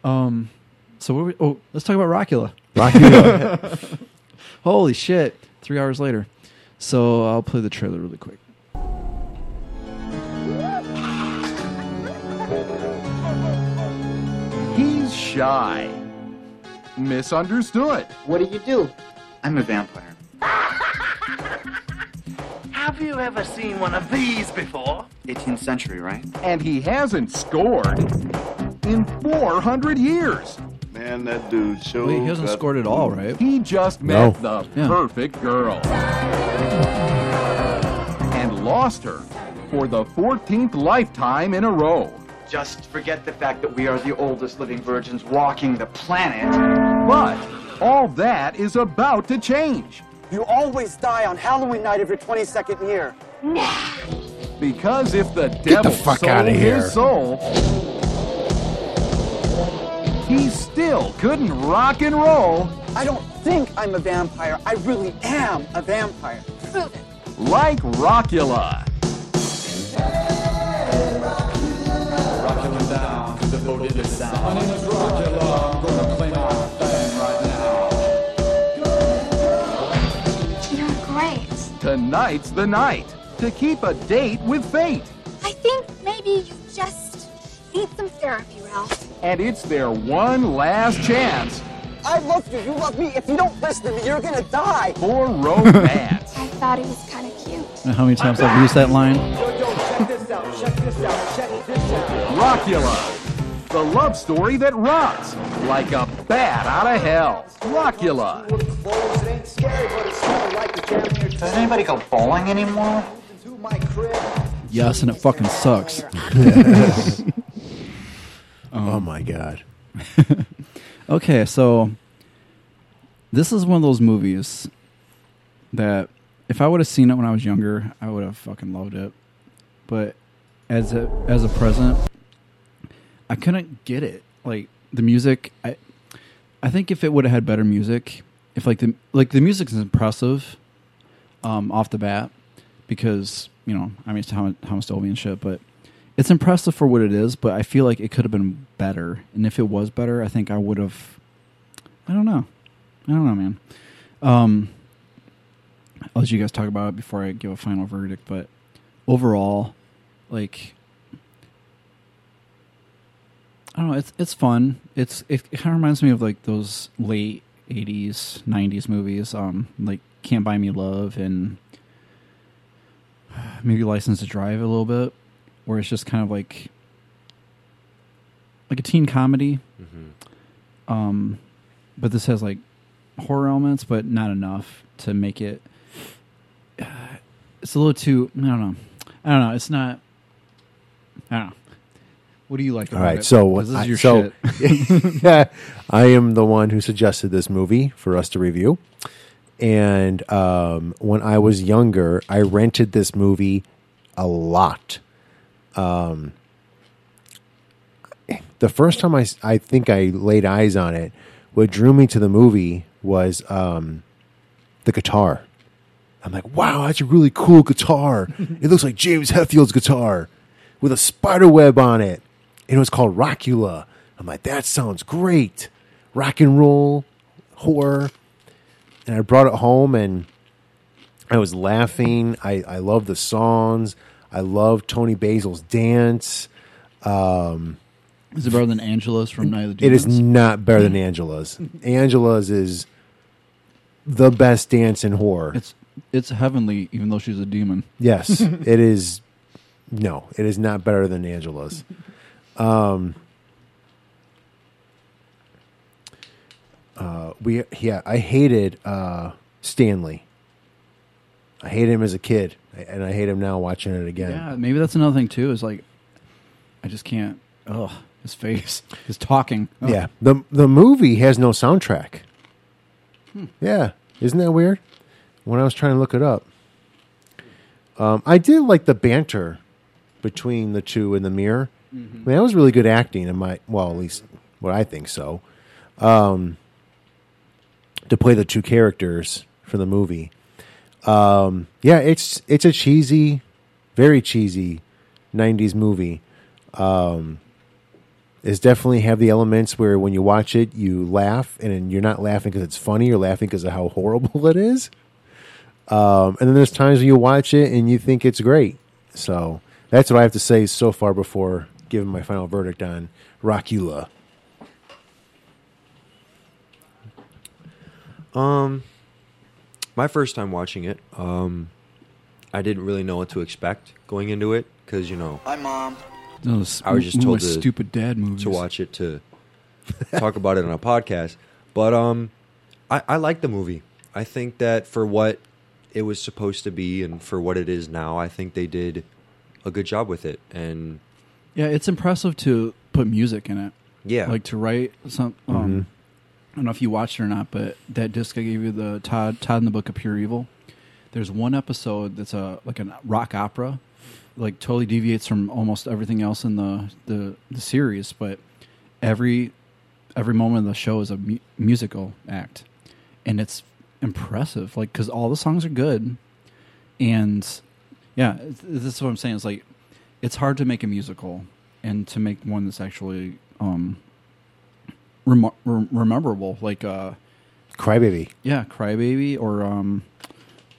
Um, so what? We, oh, let's talk about Rockula. Rockula. (laughs) Holy shit! Three hours later. So I'll play the trailer really quick. He's shy. Misunderstood. What do you do? I'm a vampire. Have you ever seen one of these before? 18th century, right? And he hasn't scored in 400 years. Man, that dude sure. Wait, he hasn't scored at all, right? He just No. met the Yeah. perfect girl. And lost her for the 14th lifetime in a row. Just forget the fact that we are the oldest living virgins walking the planet. But all that is about to change. You always die on Halloween night of your 22nd year. Because if the the devil fuck sold outta here. his soul, he still couldn't rock and roll I don't think I'm a vampire. I really am a vampire. Prove it. like Rockula. You're Tonight's the night to keep a date with fate. I think maybe you just need some therapy, Ralph. And it's their one last chance I love you. You love me. If you don't listen to me, you're gonna die. for romance. I thought he was kind of cute. How many times have I've used that line? Yo, yo, check this out. Check this out. Check this out. Rockula, the love story that rocks like a bat out of hell. Rockula. Clothes, it ain't scary, but it's kinda like the damn near Does anybody go bowling anymore? to my crib. Yes, and it fucking sucks. (laughs) oh my god. (laughs) Okay, so this is one of those movies that if I would have seen it when I was younger, I would have fucking loved it. But as a as a present, I couldn't get it. Like the music, I I think if it would have had better music, if like the like the music is impressive um, off the bat because you know I mean to Thomas, Thomas Dolby and shit, but it's impressive for what it is. But I feel like it could have been better, and if it was better, I think I would have. I don't know. I don't know, man. Um, I'll let you guys talk about it before I give a final verdict. But overall, like I don't know, it's it's fun. It's it, it kind of reminds me of like those late '80s, '90s movies, um, like Can't Buy Me Love and maybe License to Drive a little bit, where it's just kind of like like a teen comedy. Um, but this has like horror elements, but not enough to make it. It's a little too. I don't know. I don't know. It's not. I don't know. What do you like? All About right, it? so this I, is your so shit. (laughs) yeah, I am the one who suggested this movie for us to review. And um, when I was younger, I rented this movie a lot. Um, the first time I, I think I laid eyes on it, what drew me to the movie was um, the guitar. I'm like, wow, that's a really cool guitar. it looks like James Hetfield's guitar with a spider web on it. And it was called Rockula. I'm like, that sounds great. Rock and roll, horror. And I brought it home and I was laughing. I, I love the songs. I love Toni Basil's dance. Um, Is it better than Angela's from Night of the it is not better than Angela's. Angela's is the best dance in horror. It's it's heavenly, even though she's a demon. Yes, (laughs) it is. No, it is not better than Angela's. Um, uh, we yeah, I hated uh, Stanley. I hated him as a kid, and I hate him now watching it again. Yeah, maybe that's another thing too. Is like, I just can't. Ugh, his face, (laughs) his talking. Ugh. Yeah, the the movie has no soundtrack. Hmm. Yeah, isn't that weird? When I was trying to look it up, um, I did like the banter between the two in the mirror. Mm-hmm. I mean, that was really good acting. In my well, at least what I think so. Um, to play the two characters for the movie, um, yeah, it's it's a cheesy, very cheesy '90s movie. Um, definitely have the elements where when you watch it, you laugh, and you're not laughing because it's funny. You're laughing because of how horrible (laughs) it is. Um, and then there's times when you watch it and you think it's great. So that's what I have to say so far before giving my final verdict on Rockula. Um, my first time watching it, um, I didn't really know what to expect going into it because you know Hi, Mom. Those I was just told to, stupid dad movies. to watch it to talk about it on a podcast. But um, I, I like the movie. I think that for what it was supposed to be and for what it is now, I think they did a good job with it. And Yeah, it's impressive to put music in it. Yeah. like to write some. Um, Mhm. I don't know if you watched it or not, but that disc I gave you, the Todd Todd and the Book of Pure Evil. There's one episode that's a like a rock opera, like totally deviates from almost everything else in the the, the series, but every every moment of the show is a mu- musical act, and it's impressive. Like because all the songs are good, and yeah, this is what I'm saying. It's like it's hard to make a musical and to make one that's actually um rem- rem- rememberable. Like uh, Crybaby. yeah, Crybaby or um,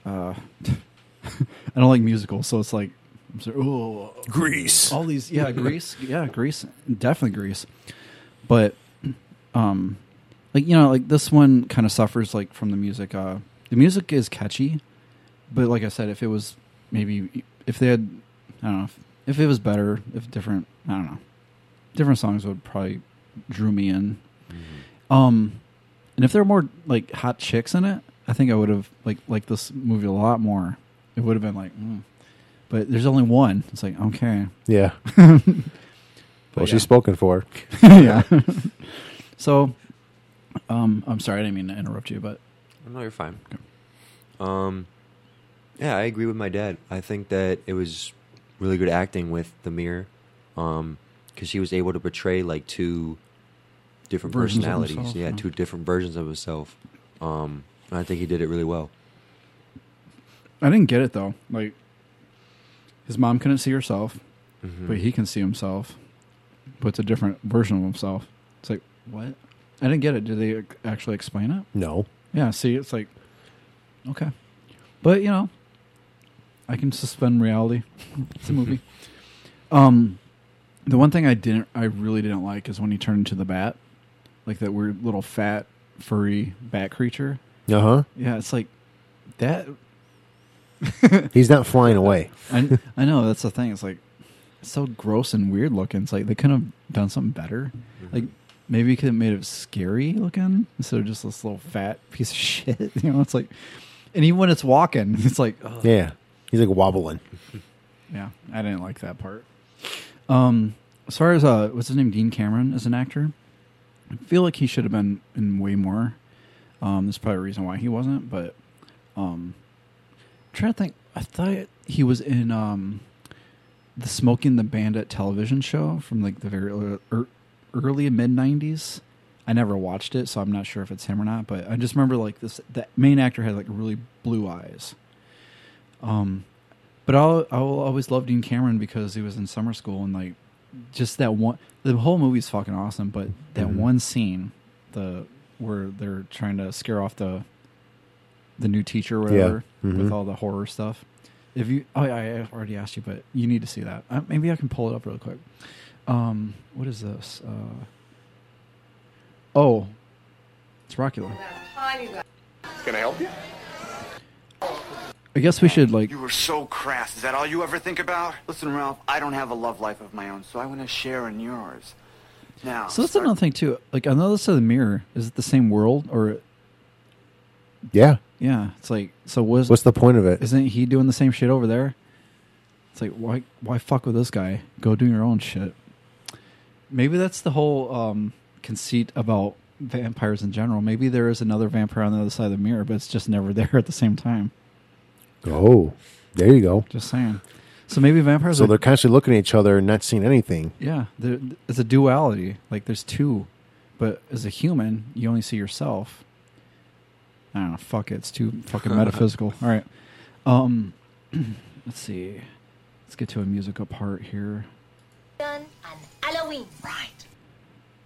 uh, (laughs) I don't like musicals, so it's like I'm sorry, oh, Grease. All these, yeah, Grease, (laughs) yeah, Grease, definitely Grease. But um, like you know, like this one kind of suffers like from the music. Uh, the music is catchy, but like I said, if it was maybe if they had, I don't know, if, if it was better, if different, I don't know, different songs would probably drew me in. Um, and if there were more like hot chicks in it, I think I would have like liked this movie a lot more. It would have been like, mm. but there's only one. It's like okay, Yeah. (laughs) Well, yeah. she's spoken for. (laughs) yeah. (laughs) so, um, I'm sorry, I didn't mean to interrupt you, but no, you're fine. Um, yeah, I agree with my dad. I think that it was really good acting with the mirror, um, because he was able to portray like two different Versions personalities. himself, yeah, yeah. two different versions of himself. Um, and I think he did it really well. I didn't get it though. Like, his mom couldn't see herself, Mhm. but he can see himself. But it's a different version of himself. It's like what? I didn't get it. Did they actually explain it? No. Yeah. See, it's like okay, but you know, I can suspend reality. it's a movie. Um, the one thing I didn't, I really didn't like is when he turned into the bat, like that weird little fat furry bat creature. Uh huh. Yeah, it's like that. (laughs) He's not flying away. I I know that's the thing. It's like it's so gross and weird looking. It's like they could have done something better. Like maybe could have made it scary looking instead of just this little fat piece of (laughs) shit. You know, it's like, and even when it's walking, it's like, ugh. Yeah. He's like wobbling. (laughs) yeah, I didn't like that part. Um, as far as uh, what's his name, Dean Cameron as an actor, I feel like he should have been in way more. Um, there's probably a reason why he wasn't, but um, I'm trying to think. I thought he was in um, the Smokey and the Bandit television show from like the very early, mid '90s. I never watched it, so I'm not sure if it's him or not. But I just remember like this. The main actor had like really blue eyes. Um, but I'll I'll always love Dean Cameron because he was in summer school and like just that one. The whole movie's fucking awesome, but that Mhm. one scene, the where they're trying to scare off the the new teacher or whatever Mhm. with all the horror stuff. If you, oh, yeah, I already asked you, but you need to see that. Uh, maybe I can pull it up real quick. Um, what is this? Uh, oh, it's Rockula. Can I help you? I guess we should like. You were so crass. Is that all you ever think about? Listen, Ralph, I don't have a love life of my own, so I want to share in yours. Now, So that's start- another thing too. Like on the other side of the mirror, is it the same world or? Yeah. Yeah, it's like so. Was What's the point of it? Isn't he doing the same shit over there? It's like why why fuck with this guy? Go do your own shit. Maybe that's the whole um, conceit about vampires in general. Maybe there is another vampire on the other side of the mirror, but it's just never (laughs) there at the same time. Oh, there you go. Just saying. So maybe vampires. So are, they're constantly looking at each other and not seeing anything. yeah, it's a duality. Like there's two, but as a human, you only see yourself. I don't know. Fuck it. It's too fucking (laughs) metaphysical. All right. Um, (clears throat) let's see. Let's get to a musical part here. Done on Halloween. Right.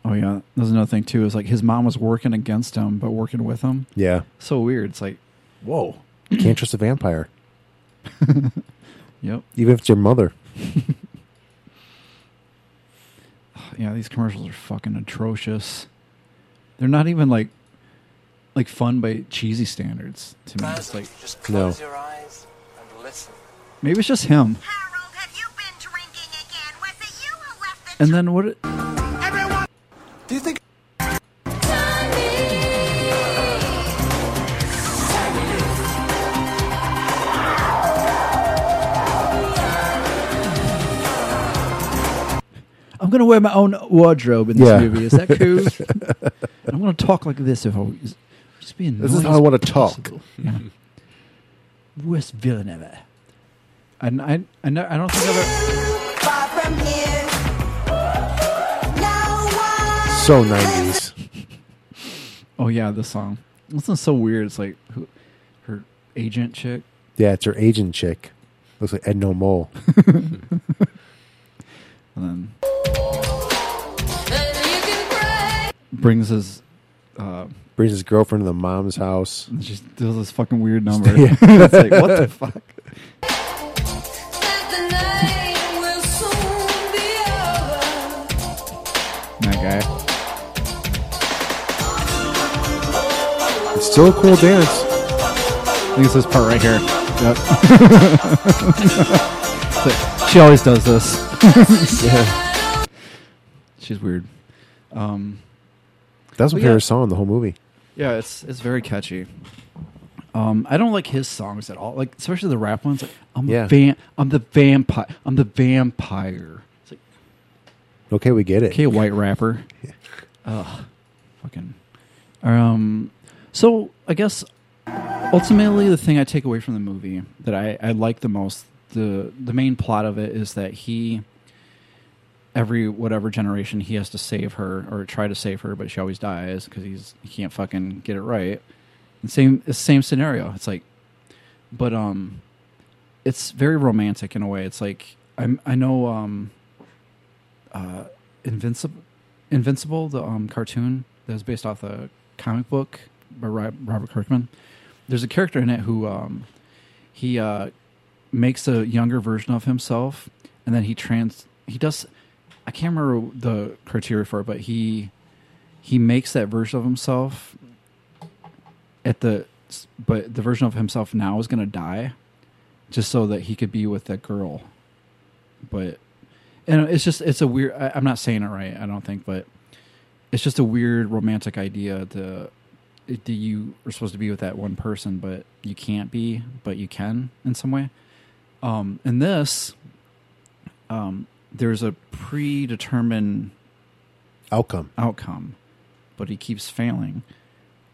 Oh yeah, there's another thing too. Is like his mom was working against him, but working with him. Yeah. So weird. It's like, whoa. You can't trust a vampire, Yep. even if it's your mother. (sighs) Yeah, these commercials are fucking atrocious. They're not even like like fun by cheesy standards to me. It's like Just No. your eyes and listen. maybe it's just him. And then what? it- Do you think? I'm gonna wear my own wardrobe in this Yeah. movie. Is that cool? (laughs) I'm gonna talk like this if I was just be This is how I wanna talk. Yeah. Worst villain ever. And I, I, know, I don't think I've ever. So nineties. Oh yeah, this song. This is so weird. It's like who, her agent chick. Yeah, it's her agent chick. Looks like Edna Mode. (laughs) and then brings his uh, Brings his girlfriend to the mom's house. and she does this fucking weird number. (laughs) Yeah. (laughs) it's like what the fuck. That guy. It's still a cool dance. I think it's this part right here. Yep. (laughs) It's like, she always does this. (laughs) Yeah. She's weird. Um, That's my Well, yeah. favorite song in the whole movie. Yeah, it's it's very catchy. Um, I don't like his songs at all. Like especially the rap ones. Like I'm Yeah. van- I'm the vampire. I'm the vampire. It's like Okay, we get it. okay, white rapper. yeah. (laughs) Ugh, fucking. Um, so I guess ultimately the thing I take away from the movie that I, I like the most the the main plot of it is that he every whatever generation he has to save her or try to save her, but she always dies because he's he can't fucking get it right. And same the same scenario. It's like, but um, it's very romantic in a way. It's like I'm I know um, uh, Invincible, Invincible, the um cartoon that was based off the comic book by Robert Kirkman. There's a character in it who um he uh makes a younger version of himself, and then he trans he does. I can't remember the criteria for it, but he he makes that version of himself at the but the version of himself now is going to die just so that he could be with that girl but and it's just it's a weird I, i'm not saying it right i don't think but it's just a weird romantic idea to that you are supposed to be with that one person but you can't be but you can in some way um in this um there's a predetermined outcome outcome but he keeps failing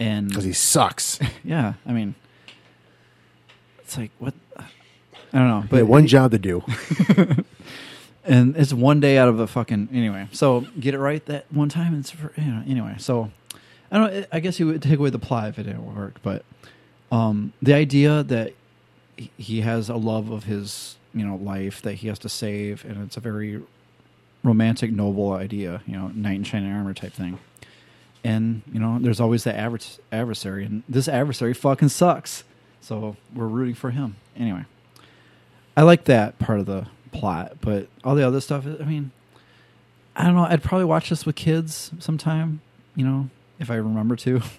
and because he sucks. (laughs) yeah, I mean, it's like what I don't know, But one job to do. (laughs) and it's one day out of a fucking anyway. So get it right that one time. And it's for, you know anyway. So I don't. know, I guess he would take away the plot if it didn't work, but um, the idea that he- has a love of his you know life that he has to save, and it's a very romantic, noble idea. You know, knight in shining armor type thing. And you know, there's always that advers- adversary, and this adversary fucking sucks. So we're rooting for him anyway. I like that part of the plot, but all the other stuff. I mean, I don't know. I'd probably watch this with kids sometime. You know, if I remember to. (laughs)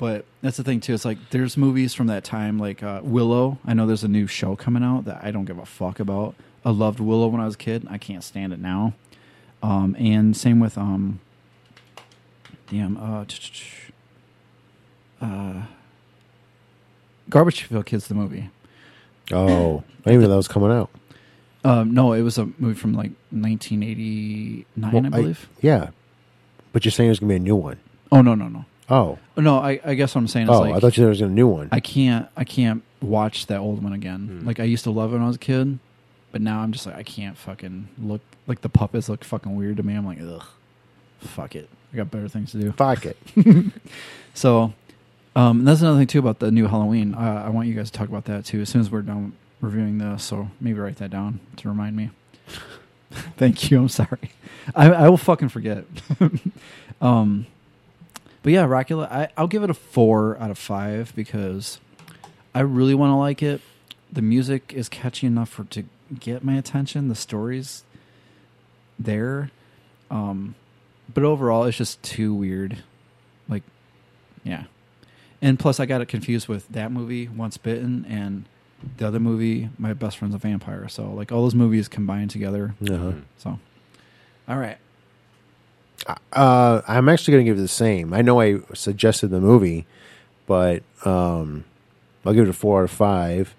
but that's the thing too. It's like there's movies from that time, like uh, Willow. I know there's a new show coming out that I don't give a fuck about. I loved Willow when I was a kid. I can't stand it now. Um, and same with um, damn, uh, uh, Garbage Pail Kids, the movie. Oh, I didn't know that was coming out. Um, no, it was a movie from like 1989, Well, I believe. yeah, but you're saying there's gonna be a new one. Oh no, no, no. Oh, No, I, I guess what I'm saying is oh, like I thought you said there was a new one. I can't I can't watch that old one again. Like I used to love it when I was a kid, but now I'm just like I can't fucking look like the puppets look fucking weird to me. I'm like ugh, fuck it. I got better things to do. Fuck it. (laughs) so, um, and that's another thing too about the new Halloween. Uh, I want you guys to talk about that too as soon as we're done reviewing this. So maybe write that down to remind me. (laughs) Thank you. I'm sorry. I, I will fucking forget. (laughs) um, but yeah, Rockula, I, I'll give it a four out of five because I really want to like it. The music is catchy enough for to get my attention. The stories there, um, but overall, it's just too weird. Like, yeah, and plus, I got it confused with that movie, Once Bitten, and the other movie, My Best Friend's a Vampire. So, like, all those movies combined together. Uh-huh. So, all right. Uh, I'm actually going to give it the same. I know I suggested the movie, but um, I'll give it a four out of five.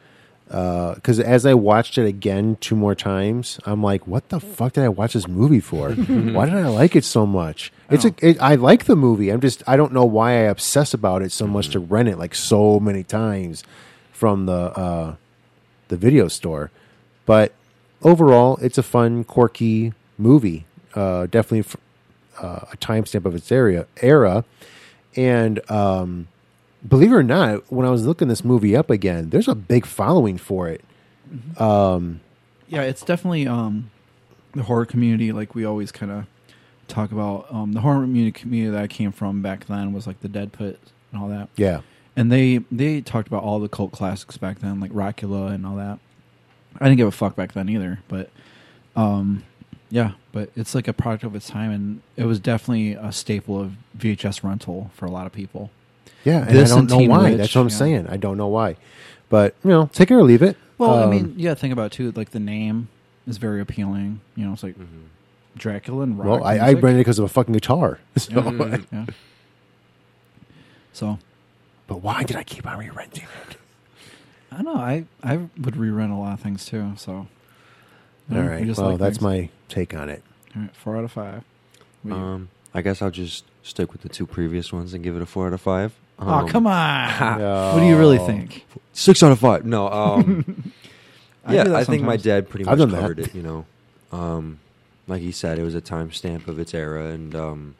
Because as I watched it again two more times, I'm like, "What the fuck did I watch this movie for? (laughs) why did I like it so much? It's a, it, I like the movie. I'm just I don't know why I obsess about it so much to rent it like so many times from the uh, the video store. But overall, it's a fun, quirky movie. Uh, definitely f- uh, a timestamp of its area era. And um, believe it or not, when I was looking this movie up again, there's a big following for it. Um, Yeah, it's definitely um, the horror community. Like we always kind of talk about um, the horror community, community that I came from back then was like the Dead Pit and all that. Yeah. and they they talked about all the cult classics back then, like Rockula and all that. I didn't give a fuck back then either, but um, yeah, but it's like a product of its time, and it was definitely a staple of VHS rental for a lot of people. yeah, and This I don't know Teen why. Witch, That's what I'm yeah. saying. I don't know why. But, you know, take it or leave it. Well, I Um, mean, yeah, think about it too. Like the name is very appealing. You know, it's like Dracula and rock. well, I, I music. rented it because of a fucking guitar. (laughs) So, Yeah. yeah. So, but why did I keep on re-renting it? I don't know. I I would re-rent a lot of things too. So, you All know, right. just Well, like that's things. my take on it. All right, four out of five. What Um, I guess I'll just stick with the two previous ones and give it a four out of five. oh Um, come on! (laughs) What do you really think? Six out of five. No. Um, (laughs) I yeah, do that I think my dad pretty I've much done that. covered it. You know, um, like he said, it was a timestamp of its era, and um,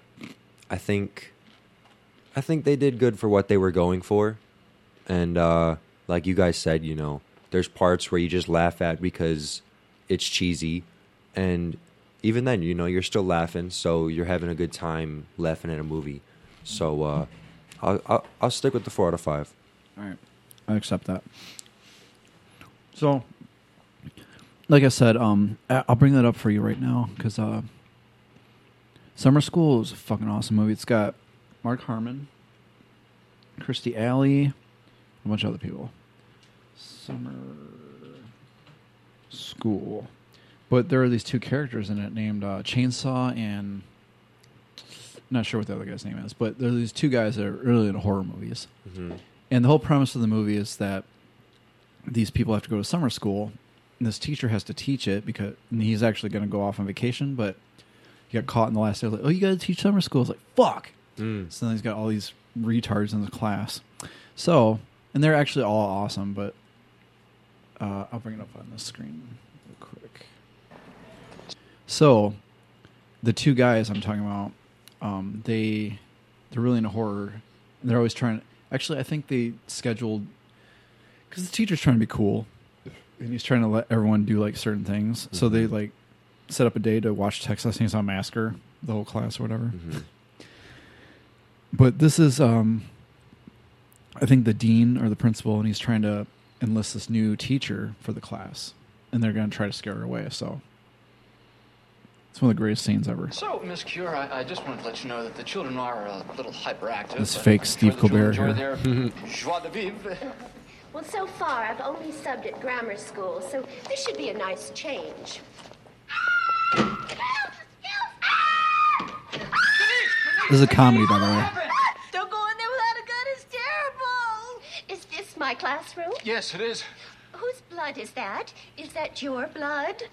I think, I think they did good for what they were going for, and uh, like you guys said, you know, there's parts where you just laugh at because it's cheesy, and even then, you know, you're still laughing, so you're having a good time laughing at a movie. So uh, I'll, I'll I'll stick with the four out of five. All right, I accept that. So, like I said, um, I'll bring that up for you right now because uh, Summer School is a fucking awesome movie. It's got Mark Harmon, Kirstie Alley, a bunch of other people. Summer School, but there are these two characters in it named uh, Chainsaw and not sure what the other guy's name is, but there are these two guys that are really into horror movies. Mhm. And the whole premise of the movie is that these people have to go to summer school. And this teacher has to teach it because and he's actually going to go off on vacation, but he got caught in the last day. Like, oh, you got to teach summer school. It's like, fuck. Mm. So then he's got all these retards in the class. So, and they're actually all awesome, but uh, I'll bring it up on the screen real quick. So, the two guys I'm talking about, um, they they're really into horror. They're always trying. To actually, I think they scheduled because the teacher's trying to be cool, and he's trying to let everyone do like certain things. So they like set up a day to watch Texas Chainsaw Massacre, the whole class or whatever. But this is, um, I think, the dean or the principal, and he's trying to enlist this new teacher for the class, and they're going to try to scare her away. So it's one of the greatest scenes ever. So, Miss Cure, I, I just wanted to let you know that the children are a little hyperactive. This fake I'm Steve sure Colbert here. their (laughs) joie de vivre. Well, so far, I've only subbed at grammar school, so this should be a nice change. Ah! This is a comedy, by the way. Don't go in there without a gun. It's terrible. Is this my classroom? Yes, it is. Whose blood is that? Is that your blood?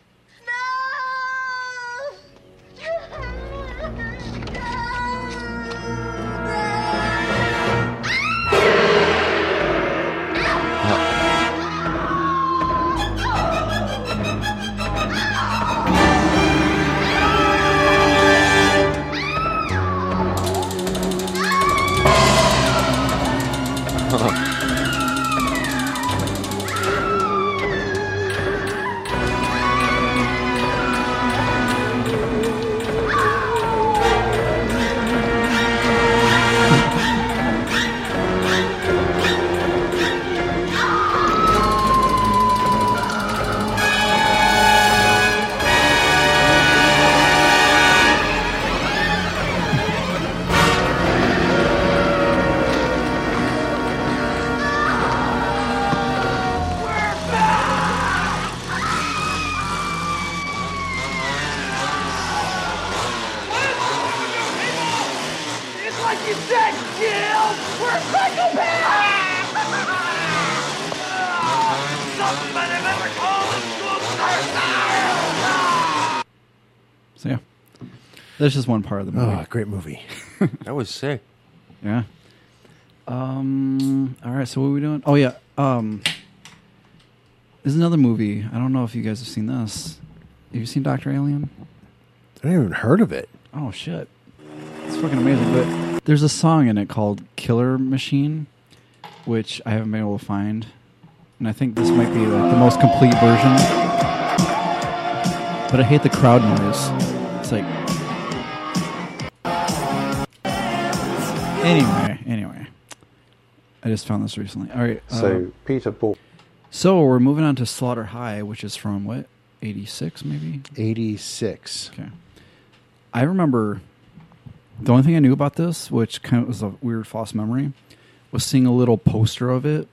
It's that's just one part of the movie. Oh, great movie. (laughs) that was sick. Yeah. Um. All right. So what are we doing? Oh yeah. Um. There's another movie. I don't know if you guys have seen this. Have you seen Doctor Alien? I haven't even heard of it. Oh shit. It's fucking amazing. But there's a song in it called "Killer Machine," which I haven't been able to find, and I think this might be like the most complete version. But I hate the crowd noise. It's like. Anyway, anyway. I just found this recently. All right. So Peter bought. So we're moving on to Slaughter High, which is from what, eighty six maybe? Eighty six. Okay. I remember the only thing I knew about this, which kind of was a weird false memory, was seeing a little poster of it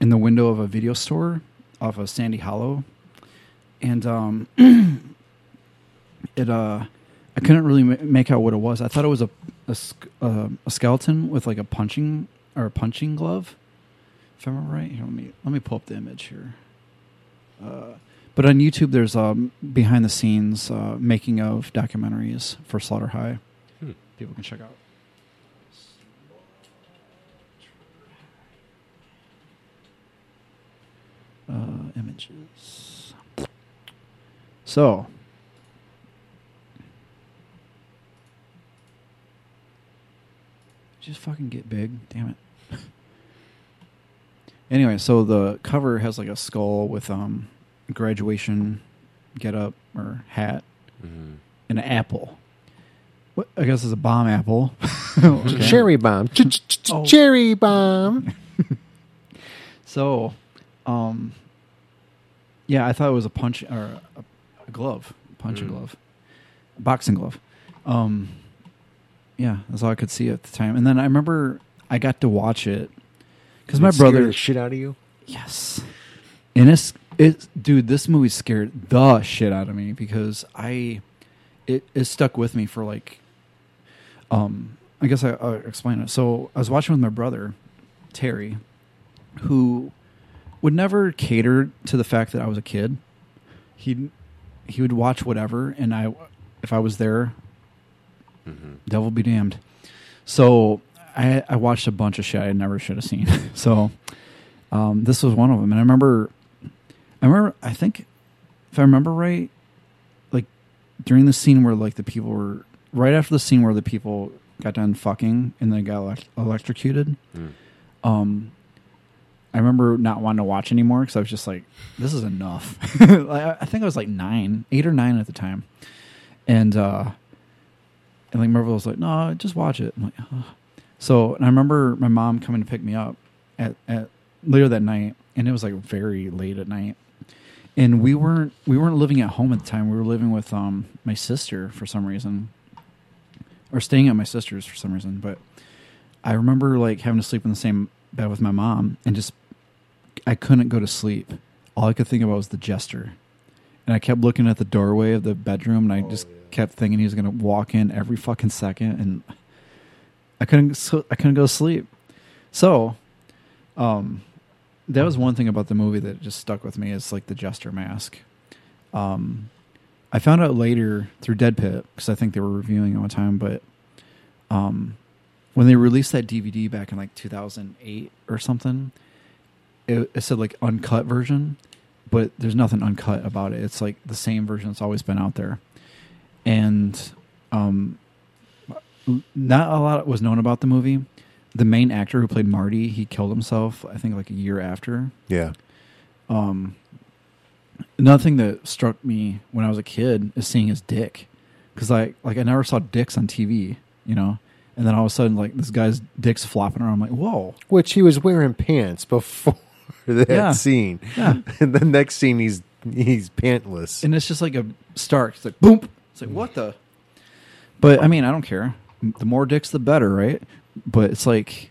in the window of a video store off of Sandy Hollow, and um, (clears throat) it uh, I couldn't really make out what it was. I thought it was a a, uh, a skeleton with like a punching or a punching glove. If I remember right, here let me let me pull up the image here. Uh, but on YouTube, there's um, behind the scenes uh, making of documentaries for Slaughter High. Hmm. People can check out. Uh, images. So, just fucking get big, damn it. (laughs) anyway, so the cover has like a skull with um graduation get up or hat Mhm. and an apple. What I guess it's a bomb apple. (laughs) Okay. Cherry bomb. Oh. Cherry bomb. (laughs) So, um, Yeah, I thought it was a punch or a, a glove, punching Mm. glove, boxing glove. Um, yeah, that's all I could see at the time. And then I remember I got to watch it because my brother the shit out of you. Yes. And it's it dude, this movie scared the shit out of me because I it it stuck with me for like um I guess I, I'll explain it. So I was watching with my brother, Terry, who would never cater to the fact that I was a kid. He he would watch whatever and I if I was there devil be damned. So I I watched a bunch of shit I never should have seen. (laughs) so um, this was one of them, and I remember, I remember, I think, if I remember right, like during the scene where like the people were right after the scene where the people got done fucking and they got elec- electrocuted. Mm. Um, I remember not wanting to watch anymore because I was just like, this is enough. (laughs) I I think I was like nine, eight or nine at the time, and uh, and like Marvel was like, no, just watch it. I'm like, Ugh. so and I remember my mom coming to pick me up at, at later that night, and it was like very late at night, and we weren't we weren't living at home at the time. We were living with um my sister for some reason, or staying at my sister's for some reason. But I remember like having to sleep in the same bed with my mom, and just I couldn't go to sleep. All I could think about was the jester, and I kept looking at the doorway of the bedroom, and I just kept thinking he was going to walk in every fucking second, and I couldn't. I couldn't go to sleep. So, um, that was one thing about the movie that just stuck with me is like the jester mask. Um, I found out later through Dead Pit because I think they were reviewing it one time, but um, when they released that DVD back in like 2008 or something, it, it said like uncut version, but there's nothing uncut about it. It's like the same version that's always been out there, and um, not a lot was known about the movie. The main actor who played Marty, he killed himself. I think like a year after. Yeah. Um, another thing that struck me when I was a kid is seeing his dick, because like like I never saw dicks on TV, you know. And then all of a sudden, like this guy's dick's flopping around. I'm like, whoa! Which he was wearing pants before (laughs) that Yeah. scene. Yeah. (laughs) And the next scene, he's he's pantless. And it's just like a stark. It's like boom. It's like what the. But I mean, I don't care. The more dicks, the better, right? But it's like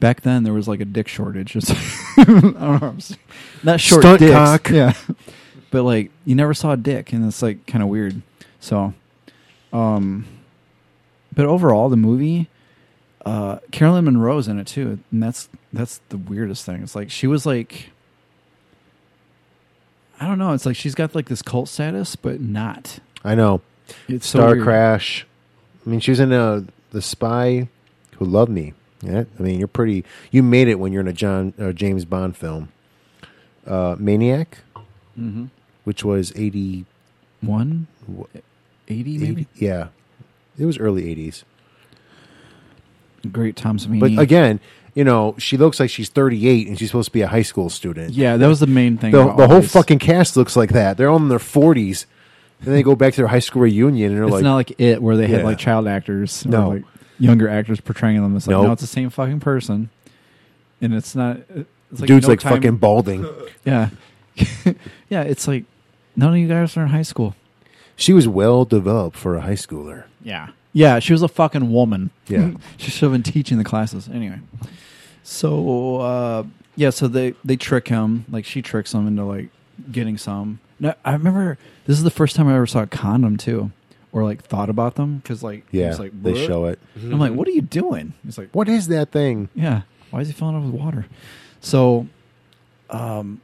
back then there was like a dick shortage. (laughs) It's I don't know. Not short Stunt dicks. cock. (laughs) Yeah. But like you never saw a dick, and it's like kind of weird. So, um, but overall, the movie, uh, Caroline Munro's in it too, and that's that's the weirdest thing. It's like she was like. I don't know. It's like she's got like this cult status, but not. I know. It's so Star weird. Crash. I mean, she was in uh, the Spy Who Loved Me. Yeah, I mean, you're pretty. You made it when you're in a John uh, James Bond film. Uh, Maniac, Mhm. which was eighty One, eighty maybe. Yeah, it was early '80s. Great Tom Savini. But again, you know, she looks like she's 38 and she's supposed to be a high school student. Yeah, that was the main thing The, the whole fucking cast looks like that. They're all in their 40s. Then they go back to their high school reunion and they're it's like, not like it where they had Yeah. like child actors or No. like younger actors portraying them. It's like Nope. no, it's the same fucking person, and it's not. It's like Dude's no like time- fucking balding. (laughs) Yeah, (laughs) yeah. It's like none of you guys are in high school. She was well developed for a high schooler. Yeah, yeah. She was a fucking woman. Yeah. (laughs) she should have been teaching the classes anyway. So uh, yeah, so they they trick him. Like she tricks him into like getting some. No, I remember this is the first time I ever saw a condom too, or like thought about them because like Yeah, was like, they show it. I'm like, what are you doing? He's like, What is that thing? yeah. Why is he filling up with water? So, um,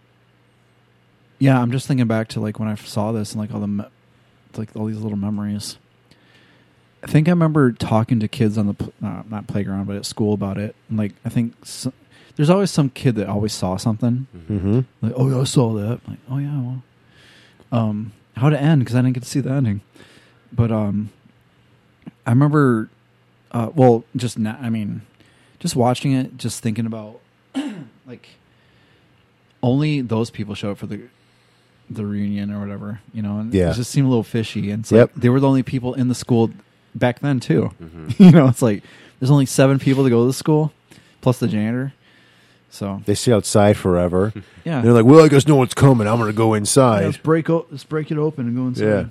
yeah, I'm just thinking back to like when I saw this and like all the, me- like all these little memories. I think I remember talking to kids on the pl- uh, not playground but at school about it, and like I think s there's always some kid that always saw something. Mm-hmm. Like, oh yeah, I saw that. like, oh yeah, well, um, how to end because I didn't get to see the ending, but um, I remember, uh, well, just not. I mean, just watching it, just thinking about (clears throat) like only those people show up for the the reunion or whatever, you know, and Yeah. it just seemed a little fishy. And it's Yep. like they were the only people in the school back then too. Mhm. (laughs) you know, it's like there's only seven people to go to the school, plus the janitor. So They stay outside forever. (laughs) Yeah. they're like, well, I guess no one's coming. I'm going to go Yeah, inside. let's break o- let's break it open and go inside. Yeah.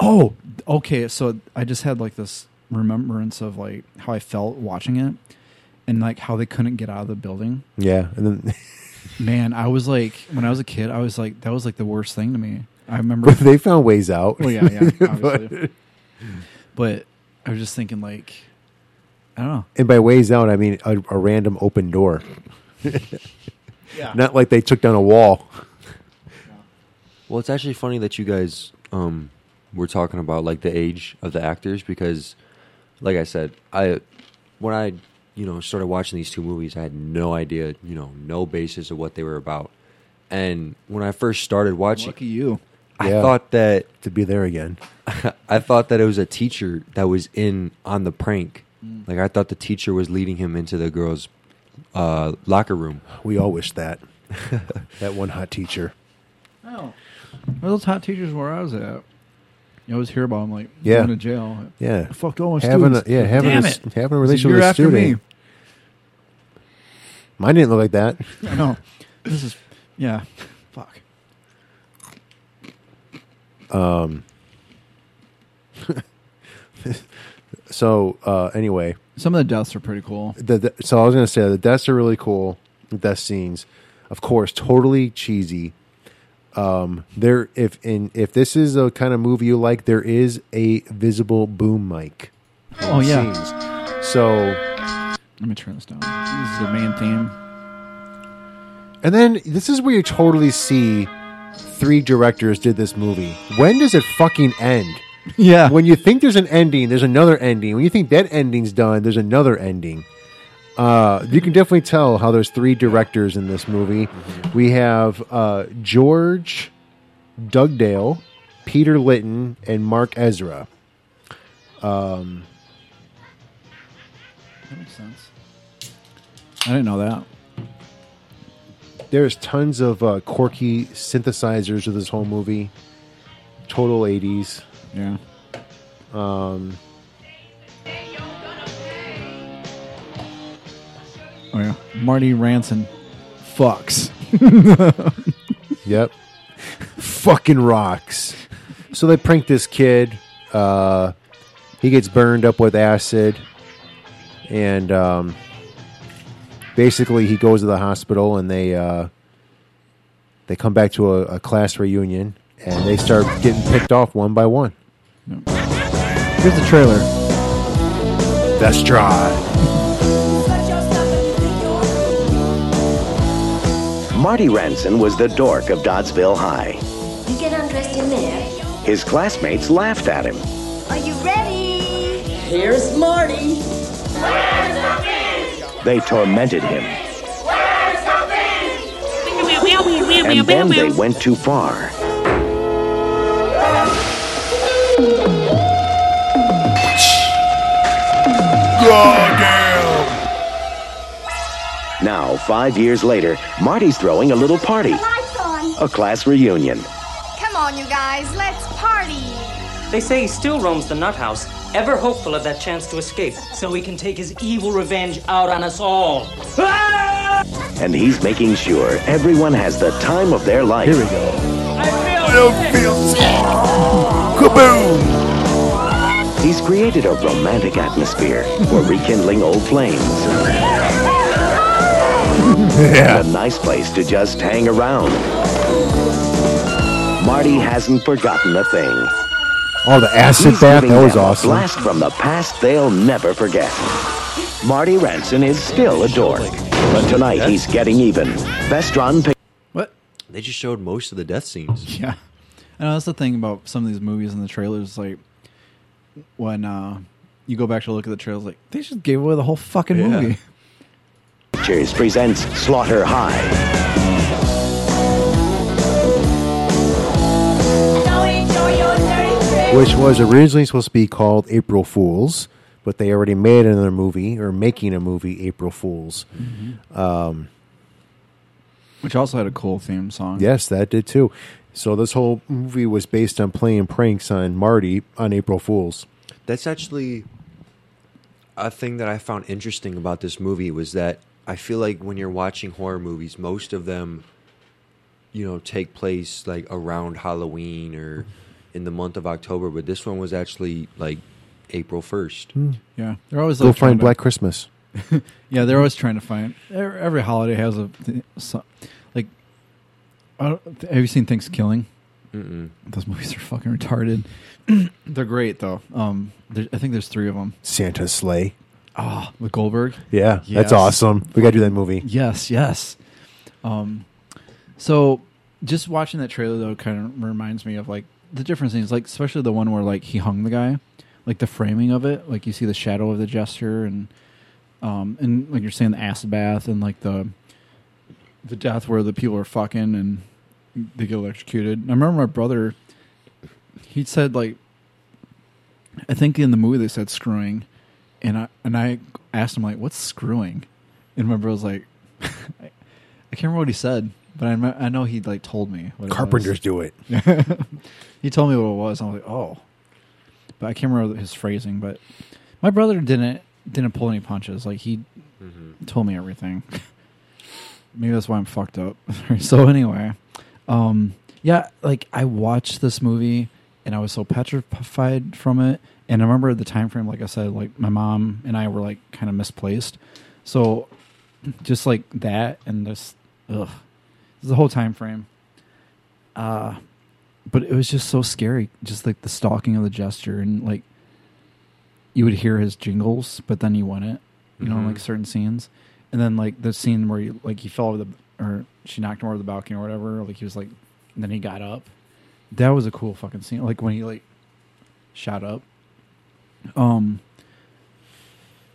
Oh, okay. So I just had like this remembrance of like how I felt watching it, and like how they couldn't get out of the building. Yeah, and then (laughs) Man, I was like, when I was a kid, I was like, that was like the worst thing to me. I remember (laughs) they found ways out. Well, yeah, yeah, But- but I was just thinking, like, I don't know. and by ways out, I mean a, a random open door. (laughs) Yeah. Not like they took down a wall. Well, it's actually funny that you guys um, were talking about like the age of the actors because, like I said, I when I you know started watching these two movies, I had no idea, you know, no basis of what they were about. And when I first started watching, Lucky you. I Yeah. thought that to be there again. (laughs) I thought that it was a teacher that was in on the prank. Mm. Like I thought the teacher was leading him into the girls' uh, locker room. We all wish that. (laughs) that one hot teacher. Oh, well, those hot teachers where I was at. You always hear about them like Yeah. going to jail. Yeah. fucked all my Having students. a- yeah, having Damn a- it. having a relationship with a after student. me. Mine didn't look like that. (laughs) I know. This is yeah. Fuck. Um. (laughs) so uh, anyway, Some of the deaths are pretty cool. the, the, so I was gonna say the deaths are really cool. The death scenes, of course, totally cheesy. Um, there, if in if this is a kind of movie you like, there is a visible boom mic. Oh, yeah. scenes. So Let me turn this down. This is the main theme. And then this is where you totally see three directors did this movie. When does it fucking end? Yeah. When you think there's an ending, there's another ending. When you think that ending's done, there's another ending. Uh, you can definitely tell how there's three directors in this movie. We have uh, George Dugdale, Peter Litten, and Mark Ezra. Um, That makes sense. I didn't know that. there's tons of uh, quirky synthesizers of this whole movie. Total 80s. Yeah. Um, Oh yeah. Marty Rantzen fucks. (laughs) Yep. Fucking rocks. So they prank this kid. Uh, he gets burned up with acid. And um, basically, he goes to the hospital and they uh, they come back to a, a class reunion and they start getting picked off one by one. Here's the trailer. That's dry. Marty Rantzen was the dork of Doddsville High. You get undressed in there. His classmates laughed at him. Are you ready? Here's Marty. Where's the beast? They tormented him. Where's the beast? And then they went too far. Now, five years later, Marty's throwing a little party. A class reunion. Come on, you guys. Let's party. They say he still roams the nut house, ever hopeful of that chance to escape, so he can take his evil revenge out on us all. And he's making sure everyone has the time of their life. Here we go. I Kaboom! He's created a romantic atmosphere for rekindling old flames. (laughs) And a nice place to just hang around. Marty hasn't forgotten a thing. Oh, the acid He's bath. giving That was awesome. blast from the past they'll never forget. Marty Rantzen is still a dork, but tonight he's getting even. Vestron picked. What? They just showed most of the death scenes. (laughs) Yeah. I know that's the thing about some of these movies and the trailers. Like when uh, you go back to look at the trailers, like they just gave away the whole fucking Yeah. movie. Pictures presents Slaughter High. which was originally supposed to be called April Fools, but they already made another movie or making a movie April Fools. Um, Which also had a cool theme song. yes, that did too. So this whole movie was based on playing pranks on Marty on April Fools. That's actually a thing that I found interesting about this movie was that I feel like when you're watching horror movies, most of them, you know, take place like around Halloween or in the month of October. But this one was actually like April first. Hmm. Yeah, they're always Go like, trying find to- Black Christmas. (laughs) yeah, they're always trying to find. Every, every holiday has a th- like. I have you seen Thanksgiving? Mm-mm. Those movies are fucking retarded. (clears throat) they're great though. Um, there, I think there's three of them. Santa's Slay. Oh, with Goldberg. Yeah, that's awesome. We gotta do that movie. Yes, yes. Um, so just watching that trailer though kind of reminds me of like the different scenes, like especially the one where like he hung the guy, like the framing of it, like you see the shadow of the gesture and um and like you're saying the acid bath and like the the death where the people are fucking and they get electrocuted. I remember my brother he said like I think in the movie they said screwing and I and I asked him like what's screwing? And my was like (laughs) I, can't remember what he said, but I I know he like told me what it was. Carpenters do it. (laughs) he told me what it was. I was like, "Oh." But I can't remember his phrasing, but my brother didn't didn't pull any punches. Like he told me everything. (laughs) Maybe that's why I'm fucked up. (laughs) so anyway, um, yeah, like I watched this movie and I was so petrified from it. And I remember the time frame, like I said, like my mom and I were like kind of misplaced. So (clears throat) just like that and this, ugh, the whole time frame. Uh, but it was just so scary. Just like the stalking of the gesture and like you would hear his jingles, but then he wouldn't. You know, Mhm. like certain scenes, and then like the scene where he like he fell over the or she knocked him over the balcony or whatever. Like he was like, and then he got up. That was a cool fucking scene. Like when he like shot up. Um,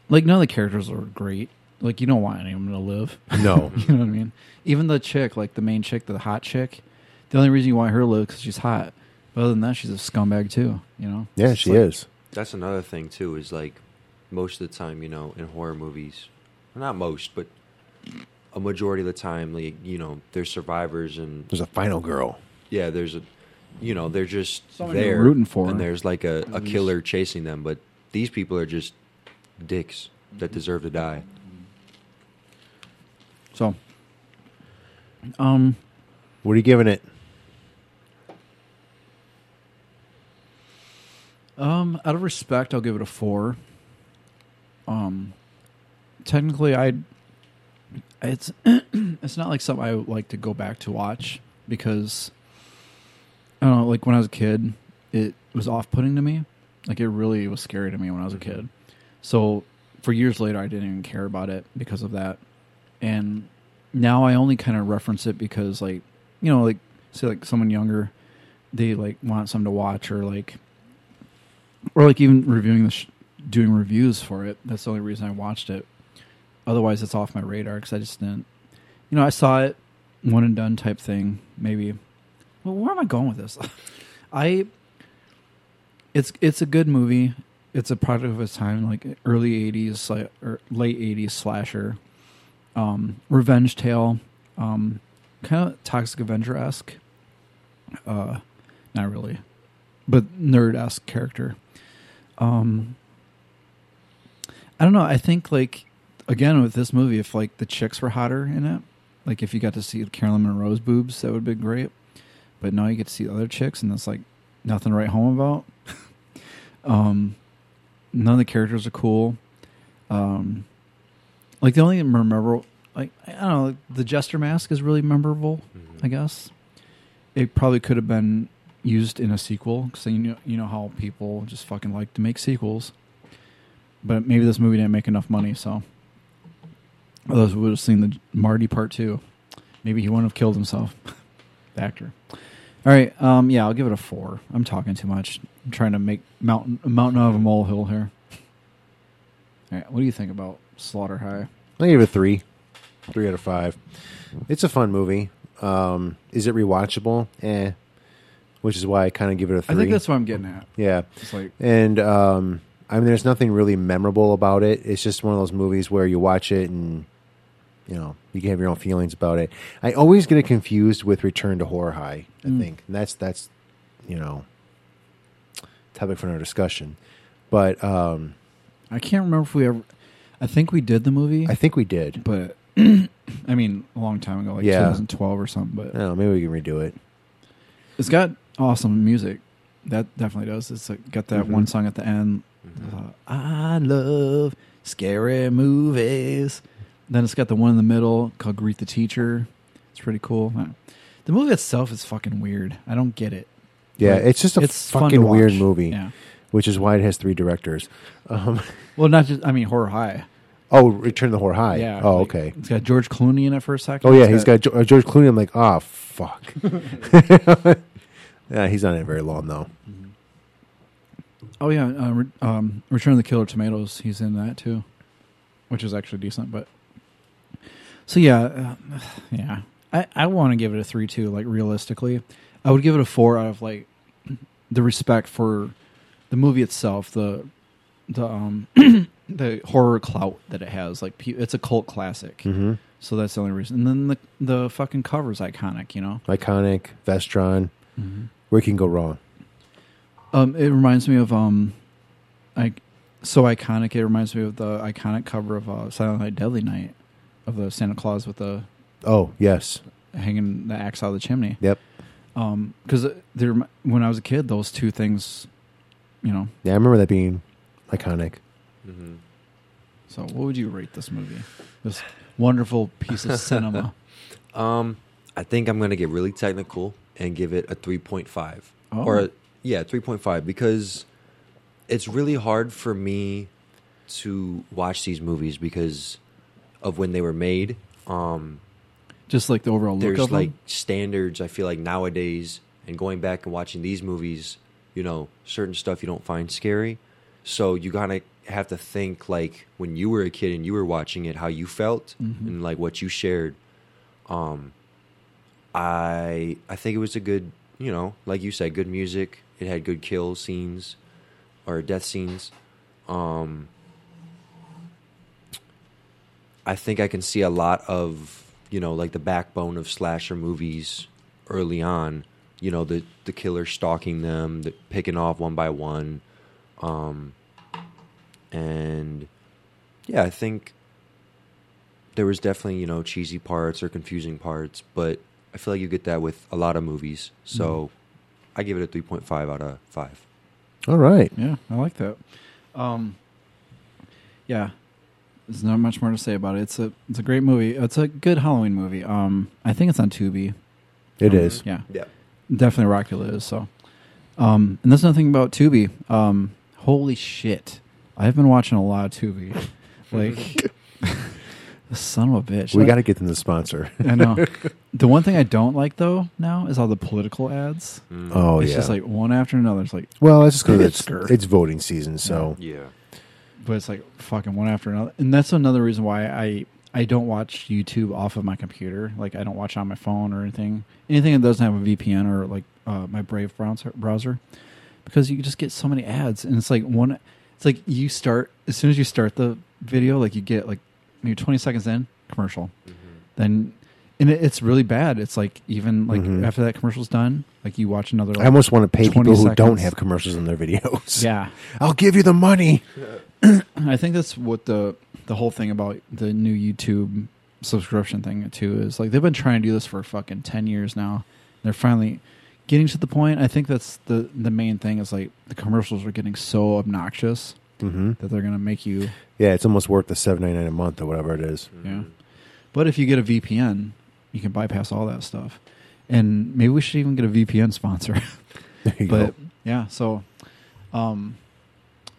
like none of the characters were great. Like you don't want any of them to live. (laughs) No. you know what I mean. Even the chick, like the main chick, the hot chick. The only reason you want her to live because she's hot. But other than that, she's a scumbag too. You know. Yeah, It's she like- is. That's another thing too. Is like most of the time, you know, in horror movies, well, not most, but a majority of the time, like you know, there's survivors and There's a final girl. yeah, there's a, you know, they're just Someone you're there rooting for. and there's like a, a killer chasing them. But these people are just dicks that deserve to die. So, um, What are you giving it? Um, out of respect, I'll give it a four. Um, technically, I it's (clears throat) it's not like something I would like to go back to watch because I don't know. Like when I was a kid, it was off putting to me. Like it really was scary to me when I was a kid. So for years later, I didn't even care about it because of that. And now I only kind of reference it because, like, you know, like say like someone younger, they like want something to watch or like or like even reviewing the sh- doing reviews for it. That's the only reason I watched it. Otherwise, it's off my radar because I just didn't. You know, I saw it one and done type thing. Maybe. Well, where am I going with this? (laughs) I. It's it's a good movie. It's a product of its time, like early '80s like, or late '80s slasher, um, revenge tale, um, kind of Toxic Avenger esque. Uh, not really, but nerd esque character. Um, I don't know. I think like again with this movie, if like the chicks were hotter in it, like if you got to see Caroline Munro's boobs, that would be great. But now you get to see other chicks, and that's like nothing to write home about. (laughs) um, none of the characters are cool. Um, like the only memorable, like I don't know, like, the jester mask is really memorable. I guess it probably could have been used in a sequel because you know you know how people just fucking like to make sequels. But maybe this movie didn't make enough money, so others would have seen the Marty part two. Maybe he wouldn't have killed himself, (laughs) the actor. All right, um, yeah, I'll give it a four. I'm talking too much. I'm trying to make mountain a mountain out of a molehill here. All right, what do you think about Slaughter High? I give it a three, three out of five. It's a fun movie. Um, is it rewatchable? Eh. Which is why I kind of give it a three. I think that's what I'm getting at. Yeah, It's like- and um, I mean, there's nothing really memorable about it. It's just one of those movies where you watch it and you know you can have your own feelings about it. I always get it confused with Return to Horror High. I Mm. think and that's that's you know topic for another discussion. But um, I can't remember if we ever. I think we did the movie. I think we did, but (clears throat) I mean, a long time ago, like Yeah. 2012 or something. But Oh, maybe we can redo it. it's got awesome music. That definitely does. It's like, got that Mhm. one song at the end. uh, I love scary movies. Then it's got the one in the middle called "Greet the Teacher." It's pretty cool. Uh, The movie itself is fucking weird. I don't get it. Yeah, Like, it's just a it's fucking weird movie. Yeah. Which is why it has three directors. Um, (laughs) Well, not just. I mean, horror high. oh, Return to the Horror High. Yeah. Oh, like, okay. It's got George Clooney in it for a second. Oh yeah, It's he's got, Jo- uh, George Clooney. I'm like, oh fuck. (laughs) (laughs) yeah, he's not in it very long though. Oh yeah, uh, Re- um, Return of the Killer Tomatoes. He's in that too, which is actually decent. But so yeah, uh, (sighs) yeah, I I want to give it a three two. Like realistically, I would give it a four out of like (clears throat) the respect for the movie itself, the the um (clears throat) the horror clout that it has. Like pe- it's a cult classic, Mhm. so that's the only reason. And then the the fucking cover's iconic, you know. Iconic, Vestron. Mhm. Where can go wrong? Um, it reminds me of um, like so iconic. It reminds me of the iconic cover of uh, Silent Night, Deadly Night, of the Santa Claus with the Oh yes. hanging the axe out of the chimney. Yep. Um, because there, when I was a kid, those two things, you know. Yeah, I remember that being iconic. So, what would you rate this movie? This wonderful piece of cinema. (laughs) Um, I think I'm gonna get really technical and give it a 3.5 Oh. or a, yeah, 3.5 because it's really hard for me to watch these movies because of when they were made. Um, Just like the overall look there's of like them. standards. I feel like nowadays, and going back and watching these movies, you know, certain stuff you don't find scary. So you gotta have to think like when you were a kid and you were watching it, how you felt Mhm. and like what you shared. Um, I I think it was a good, you know, like you said, good music. It had good kill scenes or death scenes. Um, I think I can see a lot of you know like the backbone of slasher movies early on. You know the the killer stalking them, the picking off one by one, um, and yeah, I think there was definitely you know cheesy parts or confusing parts, but I feel like you get that with a lot of movies. So I give it a three point five out of five. All right. Yeah, I like that. Um, yeah, there's not much more to say about it. It's a it's a great movie. It's a good Halloween movie. Um, I think it's on Tubi. It It is. is. Yeah. Yeah. Definitely Rockula is. So, um, and that's nothing about Tubi. Um, holy shit! I've been watching a lot of Tubi. (laughs) Like, (laughs) the son of a bitch. We Like- got to get them the sponsor. I know. (laughs) The one thing I don't like though now is all the political ads. Oh, yeah. it's yeah. just like one after another. It's like Well, it's just because it's, it's voting season, so Yeah. but it's like fucking one after another, and that's another reason why I I don't watch YouTube off of my computer. Like I don't watch on my phone or anything. Anything that doesn't have a VPN or like uh, my Brave browser browser, because you just get so many ads, and it's like one. It's like you start as soon as you start the video, like you get like maybe twenty seconds in commercial, then. And it, it's really bad. It's like even like Mhm. after that commercial's done, like you watch another. Like, I almost want to pay 20 people who don't have commercials in their videos. Yeah. (laughs) I'll give you the money. (clears throat) I think that's what the the whole thing about the new YouTube subscription thing too is like they've been trying to do this for fucking ten years now. They're finally getting to the point. I think that's the the main thing is like the commercials are getting so obnoxious Mm-hmm. that they're gonna make you Yeah, it's almost worth the seven ninety nine a month or whatever it is. yeah. But if you get a VPN, you can bypass all that stuff. And maybe we should even get a VPN sponsor. (laughs) There you but go. yeah, so um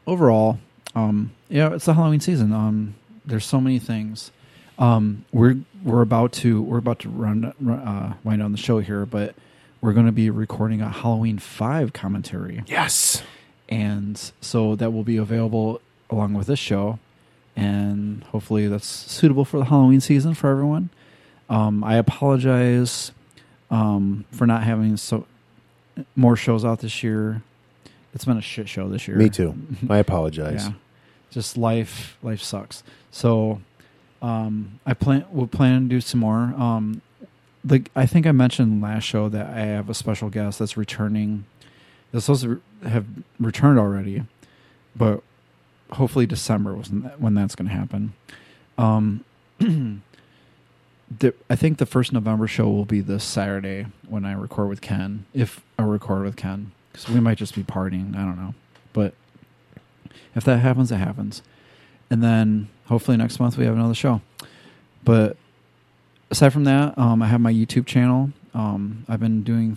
overall, um yeah, it's the Halloween season. Um there's so many things. Um we're we're about to we're about to run, run uh wind down the show here, but we're going to be recording a Halloween 5 commentary. Yes. And so that will be available along with this show and hopefully that's suitable for the Halloween season for everyone. Um, I apologize um, for not having so more shows out this year. It's been a shit show this year. Me too. (laughs) I apologize. yeah, just life. Life sucks. So um, I plan. We'll plan to do some more. Um, like I think I mentioned last show that I have a special guest that's returning. That's supposed to have returned already, but hopefully December was when that's going to happen. Um, (clears throat) the, I think the first November show will be this Saturday when I record with Ken. If I record with Ken, because we might just be partying. I don't know, but if that happens, it happens. And then hopefully next month we have another show. But aside from that, um, I have my YouTube channel. Um, I've been doing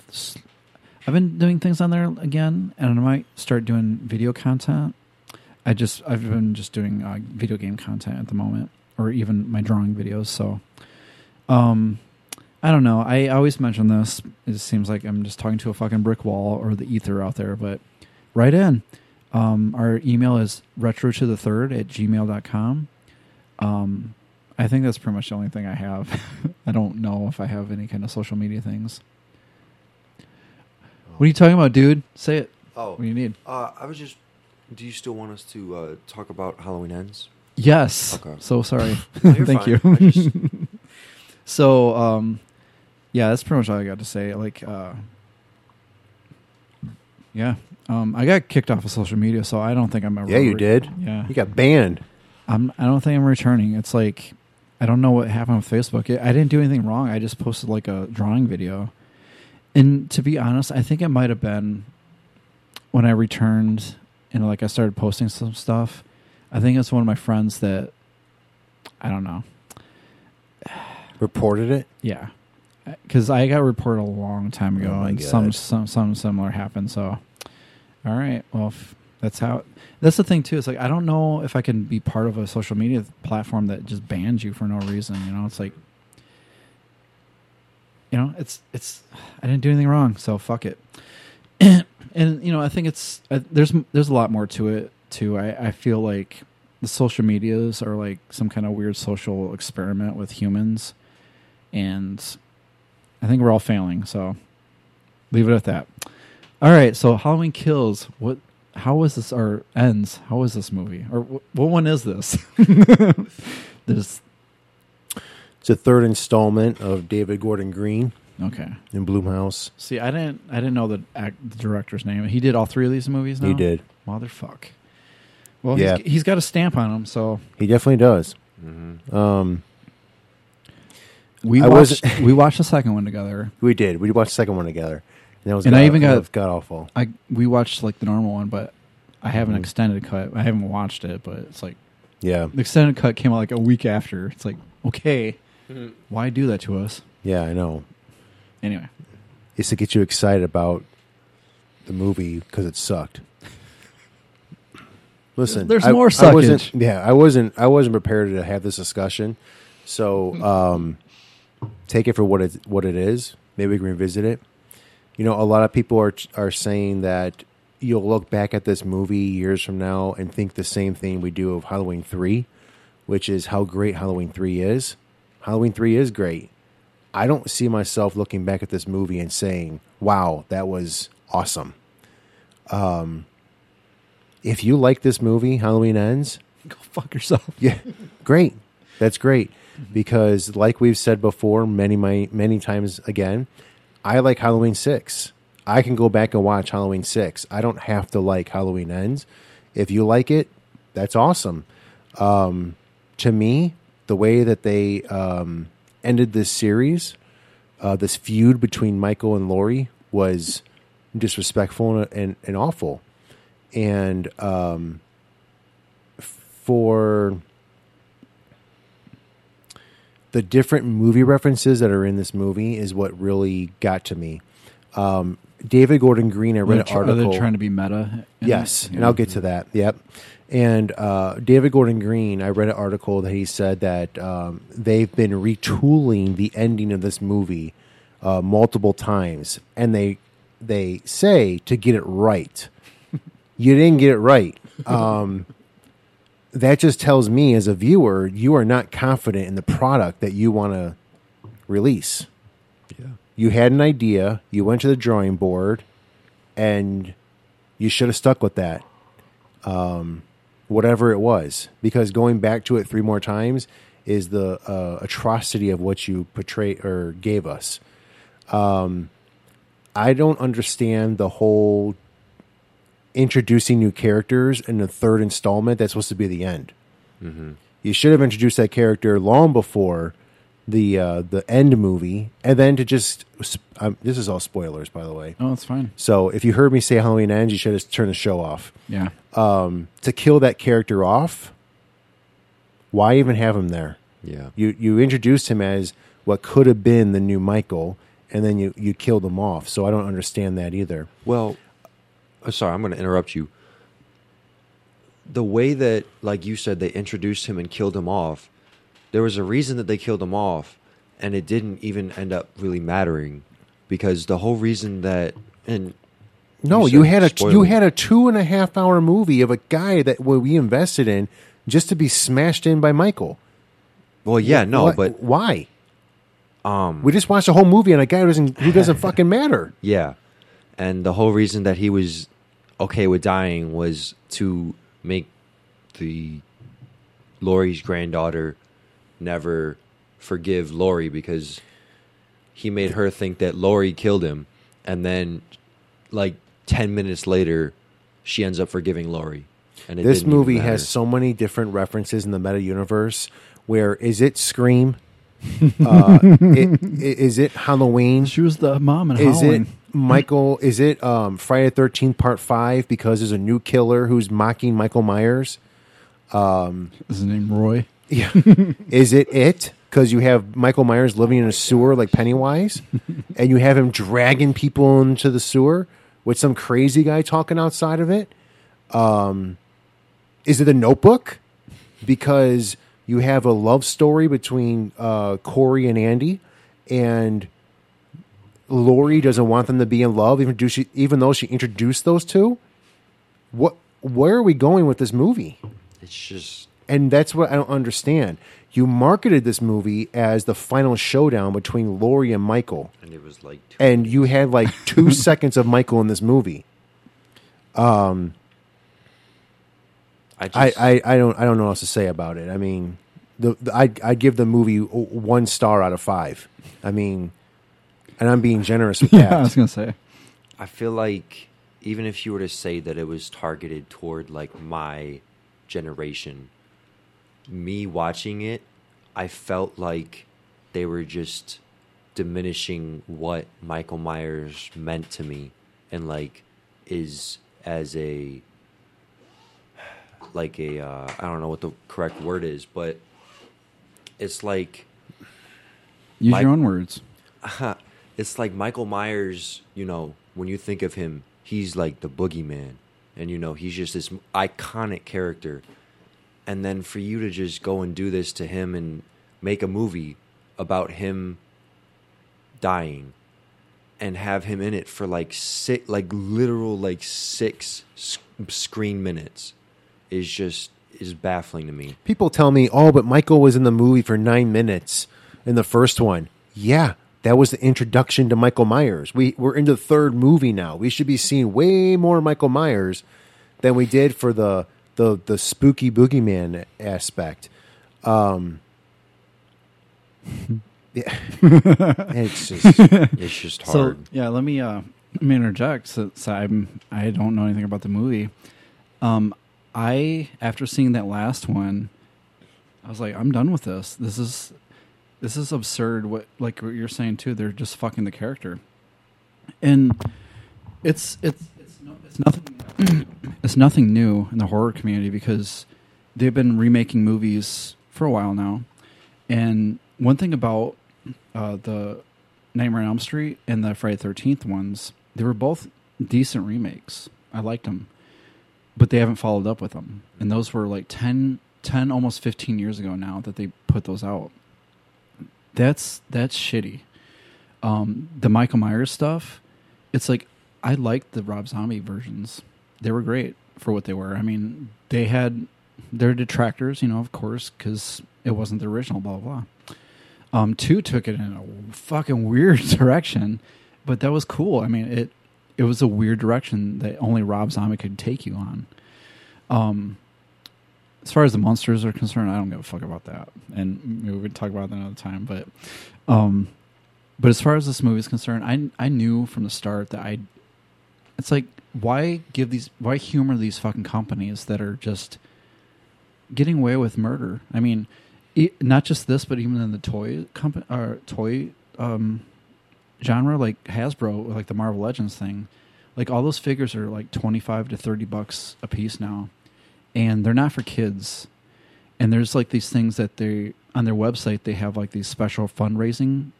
I've been doing things on there again, and I might start doing video content. I just I've been just doing uh, video game content at the moment, or even my drawing videos. So, um, I don't know. I always mention this. It seems like I'm just talking to a fucking brick wall or the ether out there, but write in. Um, our email is retro to the third at gmail.com. Um, I think that's pretty much the only thing I have. (laughs) I don't know if I have any kind of social media things. What are you talking about, dude? Say it. Oh, what do you need? Uh, I was just. Do you still want us to uh, talk about Halloween ends? Yes. Okay. So sorry. (laughs) No, you're Thank fine. I you. just- (laughs) so, um, yeah, that's pretty much all I got to say. Like, uh, yeah, um, I got kicked off of social media, so I don't think I'm ever. Yeah, you did. Yeah, You got banned. I'm. I don't think I'm returning. It's like I don't know what happened with Facebook. I I didn't do anything wrong. I just posted like a drawing video, and to be honest, I think it might have been when I returned and like I started posting some stuff. I think it's one of my friends that I don't know. Reported it. Yeah, uh, because I got reported a long time ago, Oh and some God. some some similar happened. So, all right, well, that's how. That's the thing too. It's like I don't know if I can be part of a social media platform that just bans you for no reason. You know, it's like, you know, it's it's. I didn't do anything wrong, so fuck it. (clears throat) and you know, I think it's uh, there's there's a lot more to it too. I I feel like the social medias are like some kind of weird social experiment with humans, and I think we're all failing. So leave it at that. All right. So Halloween Kills. What? How was this? Or ends? How was this movie? Or wh- what one is this? (laughs) There's It's a third installment of David Gordon Green. Okay. In Blumhouse. see. I didn't. I didn't know the, act, the director's name. He did all three of these movies. Now? He did. Motherfuck. Well, Yeah. he's, he's got a stamp on him. So He definitely does. Mm-hmm. Um, we I watched. wasn't- (laughs) we watched the second one together. we did. We watched the second one together. And, that was and god, I even that got was god awful. I we watched like the normal one, but I have an Mhm. extended cut. I haven't watched it, but it's like Yeah. the extended cut came out like a week after. It's like okay, Mhm. why do that to us? Yeah, I know. Anyway, It's to get you excited about the movie because it sucked. Listen, There's I- more I wasn't, yeah, I wasn't. I wasn't prepared to have this discussion. So um, take it for what it what it is. Maybe we can revisit it. You know, a lot of people are are saying that you'll look back at this movie years from now and think the same thing we do of Halloween three, which is how great Halloween three is. Halloween three is great. I don't see myself looking back at this movie and saying, "Wow, that was awesome." Um, if you like this movie, Halloween Ends, (laughs) go fuck yourself. Yeah, great. That's great because, like we've said before, many many many times again, I like Halloween six. I can go back and watch Halloween six. I don't have to like Halloween Ends. If you like it, that's awesome. Um, to me, the way that they um, ended this series, uh, this feud between Michael and Laurie, was disrespectful and, and, and awful. And um, for the different movie references that are in this movie is what really got to me. Um, David Gordon Green, I read an tr- are article. they trying to be meta? Yes, it? and I'll get to that. Yep. And uh, David Gordon Green, I read an article that he said that um, they've been retooling the ending of this movie uh, multiple times, and they they say to get it right. (laughs) you didn't get it right. Um, that just tells me, as a viewer, you are not confident in the product that you want to release. You had an idea, you went to the drawing board, and you should have stuck with that. Um, whatever it was, because going back to it three more times is the uh, atrocity of what you portrayed or gave us. Um, I don't understand the whole introducing new characters in the third installment. That's supposed to be the end. Mm-hmm. You should have introduced that character long before the uh, the end movie, and then to just um, this is all spoilers, by the way. Oh, that's fine. So if you heard me say Halloween ends, you should just turn the show off. Yeah. Um, to kill that character off, why even have him there? Yeah. You you introduced him as what could have been the new Michael, and then you you killed him off. So I don't understand that either. Well, uh, sorry, I'm going to interrupt you. The way that, like you said, they introduced him and killed him off, there was a reason that they killed him off, and it didn't even end up really mattering because the whole reason that and No, you, said had a you had a two and a half hour movie of a guy that we invested in just to be smashed in by Michael. Well, yeah, no, What- but why? Um, We just watched a whole movie on a guy who doesn't who doesn't (laughs) fucking matter. Yeah. And the whole reason that he was okay with dying was to make the Laurie's granddaughter never forgive Laurie because he made her think that Laurie killed him and then like 10 minutes later she ends up forgiving Laurie. And it this movie has so many different references in the meta universe. Where is it? Scream. (laughs) uh, it, i- is it Halloween? She was the mom in Is Halloween. it Michael? Is it um, Friday Thirteenth Part Five? Because there's a new killer who's mocking Michael Myers. Um, Is his name Roy? Yeah. (laughs) is it it? Because you have Michael Myers living in a sewer like Pennywise, (laughs) and you have him dragging people into the sewer with some crazy guy talking outside of it. Um, is it a Notebook? Because you have a love story between uh, Corey and Andy, and Laurie doesn't want them to be in love, even, do she, even though she introduced those two. What? Where are we going with this movie? It's just and that's what I don't understand. You marketed this movie as the final showdown between Laurie and Michael, and it was like and you had like two (laughs) seconds of Michael in this movie. Um, I, I, just, I, I don't I don't know what else to say about it. I mean, the, the I I give the movie one star out of five. I mean, and I'm being generous with (laughs) that. Yeah, I was gonna say. I feel like even if you were to say that it was targeted toward like my generation, me watching it, I felt like they were just diminishing what Michael Myers meant to me and like is as a like a uh, I don't know what the correct word is, but it's like Use Mike- your own words. (laughs) it's like Michael Myers, you know, when you think of him, he's like the boogeyman. And, you know, he's just this iconic character. And then for you to just go and do this to him and make a movie about him dying and have him in it for like six, like literal, like six screen minutes is just, is baffling to me. People tell me, "Oh, but Michael was in the movie for nine minutes in the first one." Yeah, that was the introduction to Michael Myers. We we're in the third movie now. We should be seeing way more Michael Myers than we did for the the the spooky boogeyman aspect. Um, (laughs) yeah, (laughs) it's just It's just So hard. yeah, let me uh, let me interject since I'm I don't know anything about the movie. Um, I after seeing that last one, I was like, I'm done with this. This is this is absurd. What like what you're saying too? They're just fucking the character, and it's it's it's, nothing. it's nothing new in the horror community because they've been remaking movies for a while now, and one thing about uh, the Nightmare on Elm Street and the Friday Thirteenth ones, they were both decent remakes. I liked them, but they haven't followed up with them. And those were like 10, 10 almost fifteen years ago now that they put those out. That's that's shitty. Um, the Michael Myers stuff, it's like I liked the Rob Zombie versions. They were great for what they were. I mean, they had their detractors, you know, of course, because it wasn't the original. Blah blah. Um, two took it in a fucking weird (laughs) direction, but that was cool. I mean, it it was a weird direction that only Rob Zombie could take you on. Um, as far as the monsters are concerned, I don't give a fuck about that, and we would talk about that another time. But, um, but as far as this movie is concerned, I I knew from the start that I. It's like why give these why humor these fucking companies that are just getting away with murder? I mean, e- not just this, but even in the toy company or toy um, genre, like Hasbro, like the Marvel Legends thing, like all those figures are like twenty five to thirty bucks a piece now, and they're not for kids. And there's like these things that they on their website they have like these special fundraising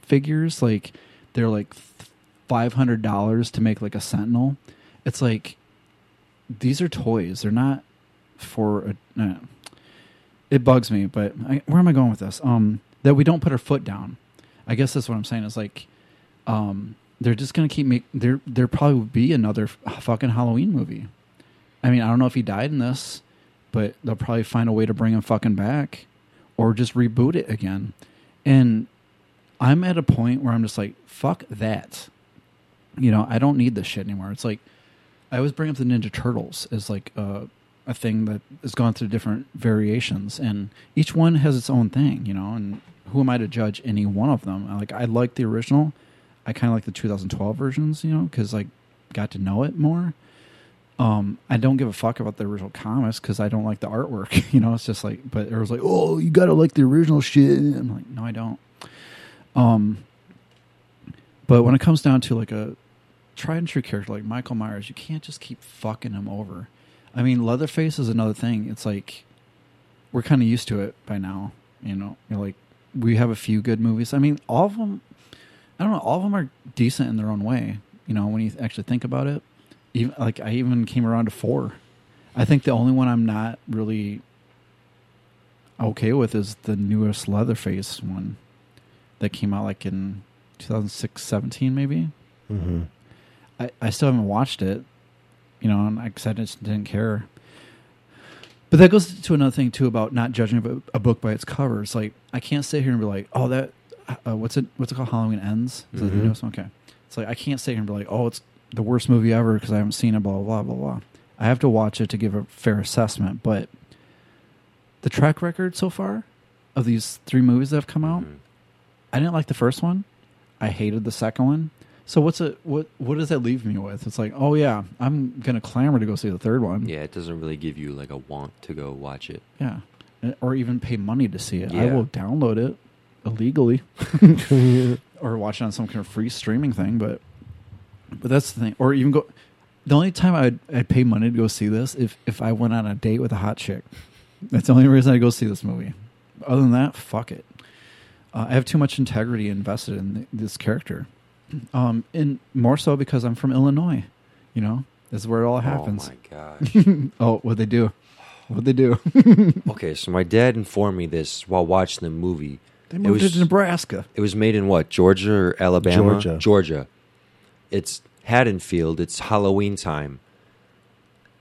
figures, like they're like five hundred dollars to make like a Sentinel. It's like these are toys; they're not for a. It bugs me, but I, where am I going with this? Um, that we don't put our foot down. I guess that's what I'm saying. Is like, um, they're just gonna keep make there. There probably would be another fucking Halloween movie. I mean, I don't know if he died in this, but they'll probably find a way to bring him fucking back, or just reboot it again. And I'm at a point where I'm just like, fuck that. You know, I don't need this shit anymore. It's like I always bring up the Ninja Turtles as like a, a thing that has gone through different variations, and each one has its own thing. You know, and who am I to judge any one of them? Like I like the original. I kind of like the 2012 versions, you know, because I got to know it more. Um, I don't give a fuck about the original comics because I don't like the artwork. (laughs) You know, it's just like, but it was like, oh, you gotta like the original shit. I'm like, no, I don't. Um, but when it comes down to like a tried and true character like Michael Myers, you can't just keep fucking him over. I mean, Leatherface is another thing. It's like we're kind of used to it by now. You know, You're like we have a few good movies. I mean, all of them. I don't know. All of them are decent in their own way. You know, when you actually think about it. Even like I even came around to four. I think the only one I'm not really okay with is the newest Leatherface one that came out like in 2006, 17 maybe. Mm-hmm. I, I still haven't watched it, you know, and I, 'cause I just didn't care. But that goes to another thing too about not judging a a book by its cover. It's like I can't sit here and be like, "Oh, that uh, what's it? What's it called? Halloween Ends." Is that Mhm. newest one? Okay. It's like I can't sit here and be like, "Oh, it's the worst movie ever" because I haven't seen it. Blah blah blah blah blah. I have to watch it to give a fair assessment. But the track record so far of these three movies that have come out, I didn't like the first one. I hated the second one. So what's it? What what does that leave me with? It's like, oh yeah, I'm gonna clamor to go see the third one. Yeah, it doesn't really give you like a want to go watch it. Yeah, or even pay money to see it. I will download it illegally (laughs) or watch it on some kind of free streaming thing. But but that's the thing. Or even go. The only time I'd, I'd pay money to go see this if if I went on a date with a hot chick. That's the only reason I go see this movie. Other than that, fuck it. Uh, I have too much integrity invested in th- this character, um, and more so because I'm from Illinois. You know, this is where it all happens. Oh my (laughs) gosh. oh, what they do? What they do? (laughs) okay, so my dad informed me this while watching the movie. They moved it to Nebraska. It was made in what? Georgia or Alabama? Georgia. Georgia. It's Haddonfield. It's Halloween time.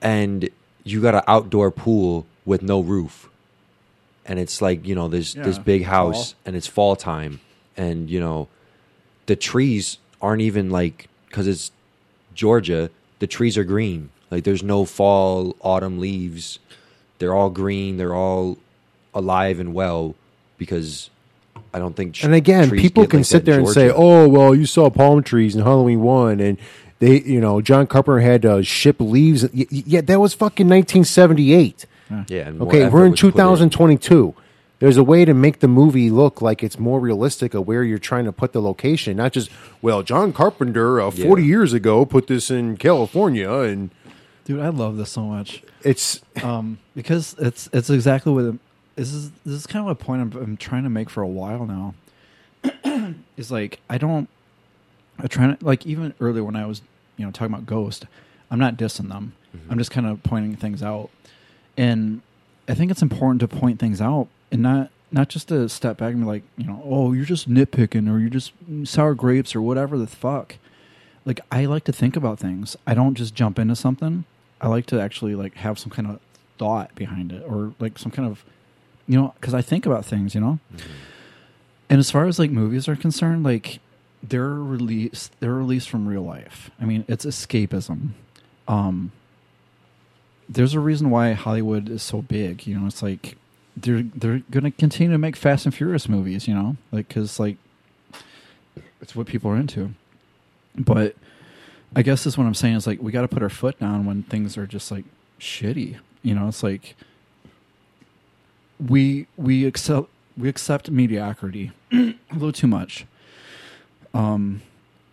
And you got an outdoor pool with no roof. And it's like, you know, there's this big house fall. and it's fall time. And, you know, the trees aren't even like, because it's Georgia, the trees are green. Like there's no fall, autumn leaves. They're all green. They're all alive and well because I don't think. tr- And again, people can like sit there and say, "Oh, well, you saw palm trees in Halloween one, and they, you know, John Carpenter had to ship leaves." Yeah, that was fucking 1978. Yeah. and Okay, we're in was put 2022. There's a way to make the movie look like it's more realistic of where you're trying to put the location, not just well, John Carpenter uh, 40 years ago put this in California, and Dude, I love this so much. It's um because it's it's exactly what it- this is. This is kind of a point I'm, I'm trying to make for a while now. (clears throat) is like I don't. I try to like even earlier when I was you know talking about Ghost, I'm not dissing them. I'm just kind of pointing things out, and I think it's important to point things out and not not just to step back and be like you know oh you're just nitpicking or you're just sour grapes or whatever the fuck. Like I like to think about things. I don't just jump into something. I like to actually like have some kind of thought behind it or like some kind of you know because I think about things. You know. And as far as like movies are concerned, like they're released they're released from real life. I mean, it's escapism. Um there's a reason why Hollywood is so big, you know, it's like they're they're going to continue to make Fast and Furious movies, you know? Like cuz like it's what people are into. But I guess that's what I'm saying is like we got to put our foot down when things are just like shitty. You know, it's like we we accept we accept mediocrity (clears throat) a little too much. Um,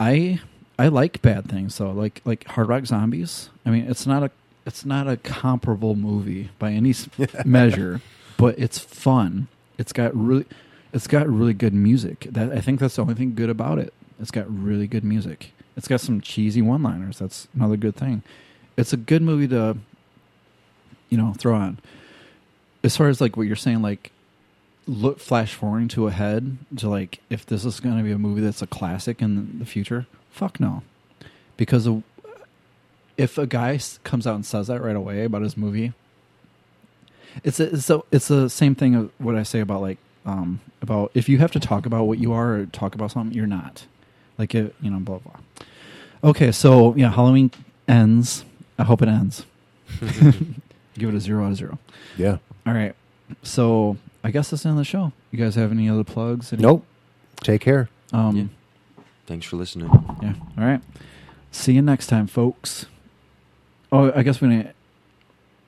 I I like bad things though, like like Hard Rock Zombies. I mean, it's not a it's not a comparable movie by any (laughs) measure, but it's fun. It's got really it's got really good music. That I think that's the only thing good about it. It's got really good music. It's got some cheesy one-liners. That's another good thing. It's a good movie to you know throw on. As far as like what you're saying, like look flash forwarding to ahead to like if this is going to be a movie that's a classic in the future fuck no because if a guy comes out and says that right away about his movie it's a, it's a, it's the same thing of what i say about like um about if you have to talk about what you are or talk about something you're not like it you know blah blah okay so yeah halloween ends i hope it ends (laughs) give it a zero out of zero Yeah. all right so i guess that's the end of the show you guys have any other plugs Any- Nope. Take care. um Thanks for listening. yeah. All right. See you next time, folks. Oh, I guess we didn't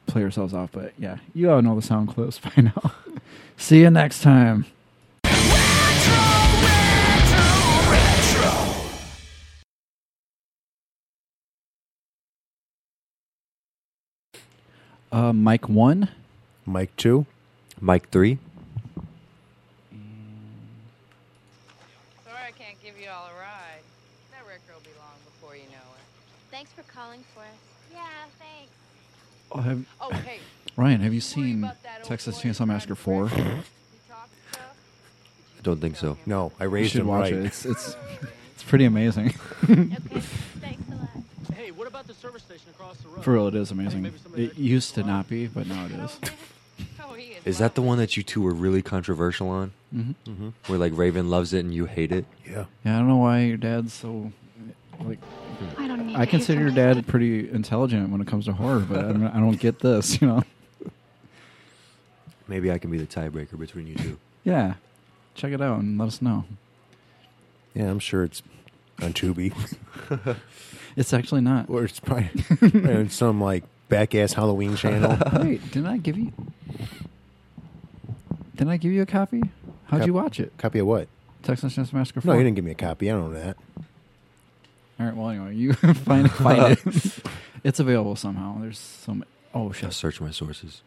play ourselves off, but yeah, you all know the sound clips (laughs) by now. See you next time. Uh, Mike one. Mike two. Mike three. Sorry I can't give you all a ride. That record will be long before you know it. Thanks for calling for us. Yeah, thanks. Oh, have, Oh, hey. Ryan, have you seen Texas Chainsaw Massacre four? I don't think so. No, I You raised should him watch right. it. It's it's (laughs) it's pretty amazing. (laughs) Hey, what about the service station across the road? For real, it is amazing. It used to not be, but now it is. Is that the one that you two were really controversial on? Mhm. Mm-hmm. Where like Raven loves it and you hate it? Yeah. Yeah, I don't know why your dad's so like. I don't need I consider your dad pretty intelligent when it comes to horror, but I don't, I don't get this, you know. Maybe I can be the tiebreaker between you two. Yeah, check it out and let us know. Yeah, I'm sure it's on Tubi. (laughs) It's actually not. or it's probably on some like back ass Halloween channel. (laughs) Wait, didn't I give you? Didn't I give you a copy? How'd Cop- you watch it? Copy of what? Texas Chainsaw Massacre. 4? No, you didn't give me a copy. I don't know that. All right. Well, anyway, you (laughs) find find it. (laughs) it's available somehow. There's so many. Oh shit. Just search my sources.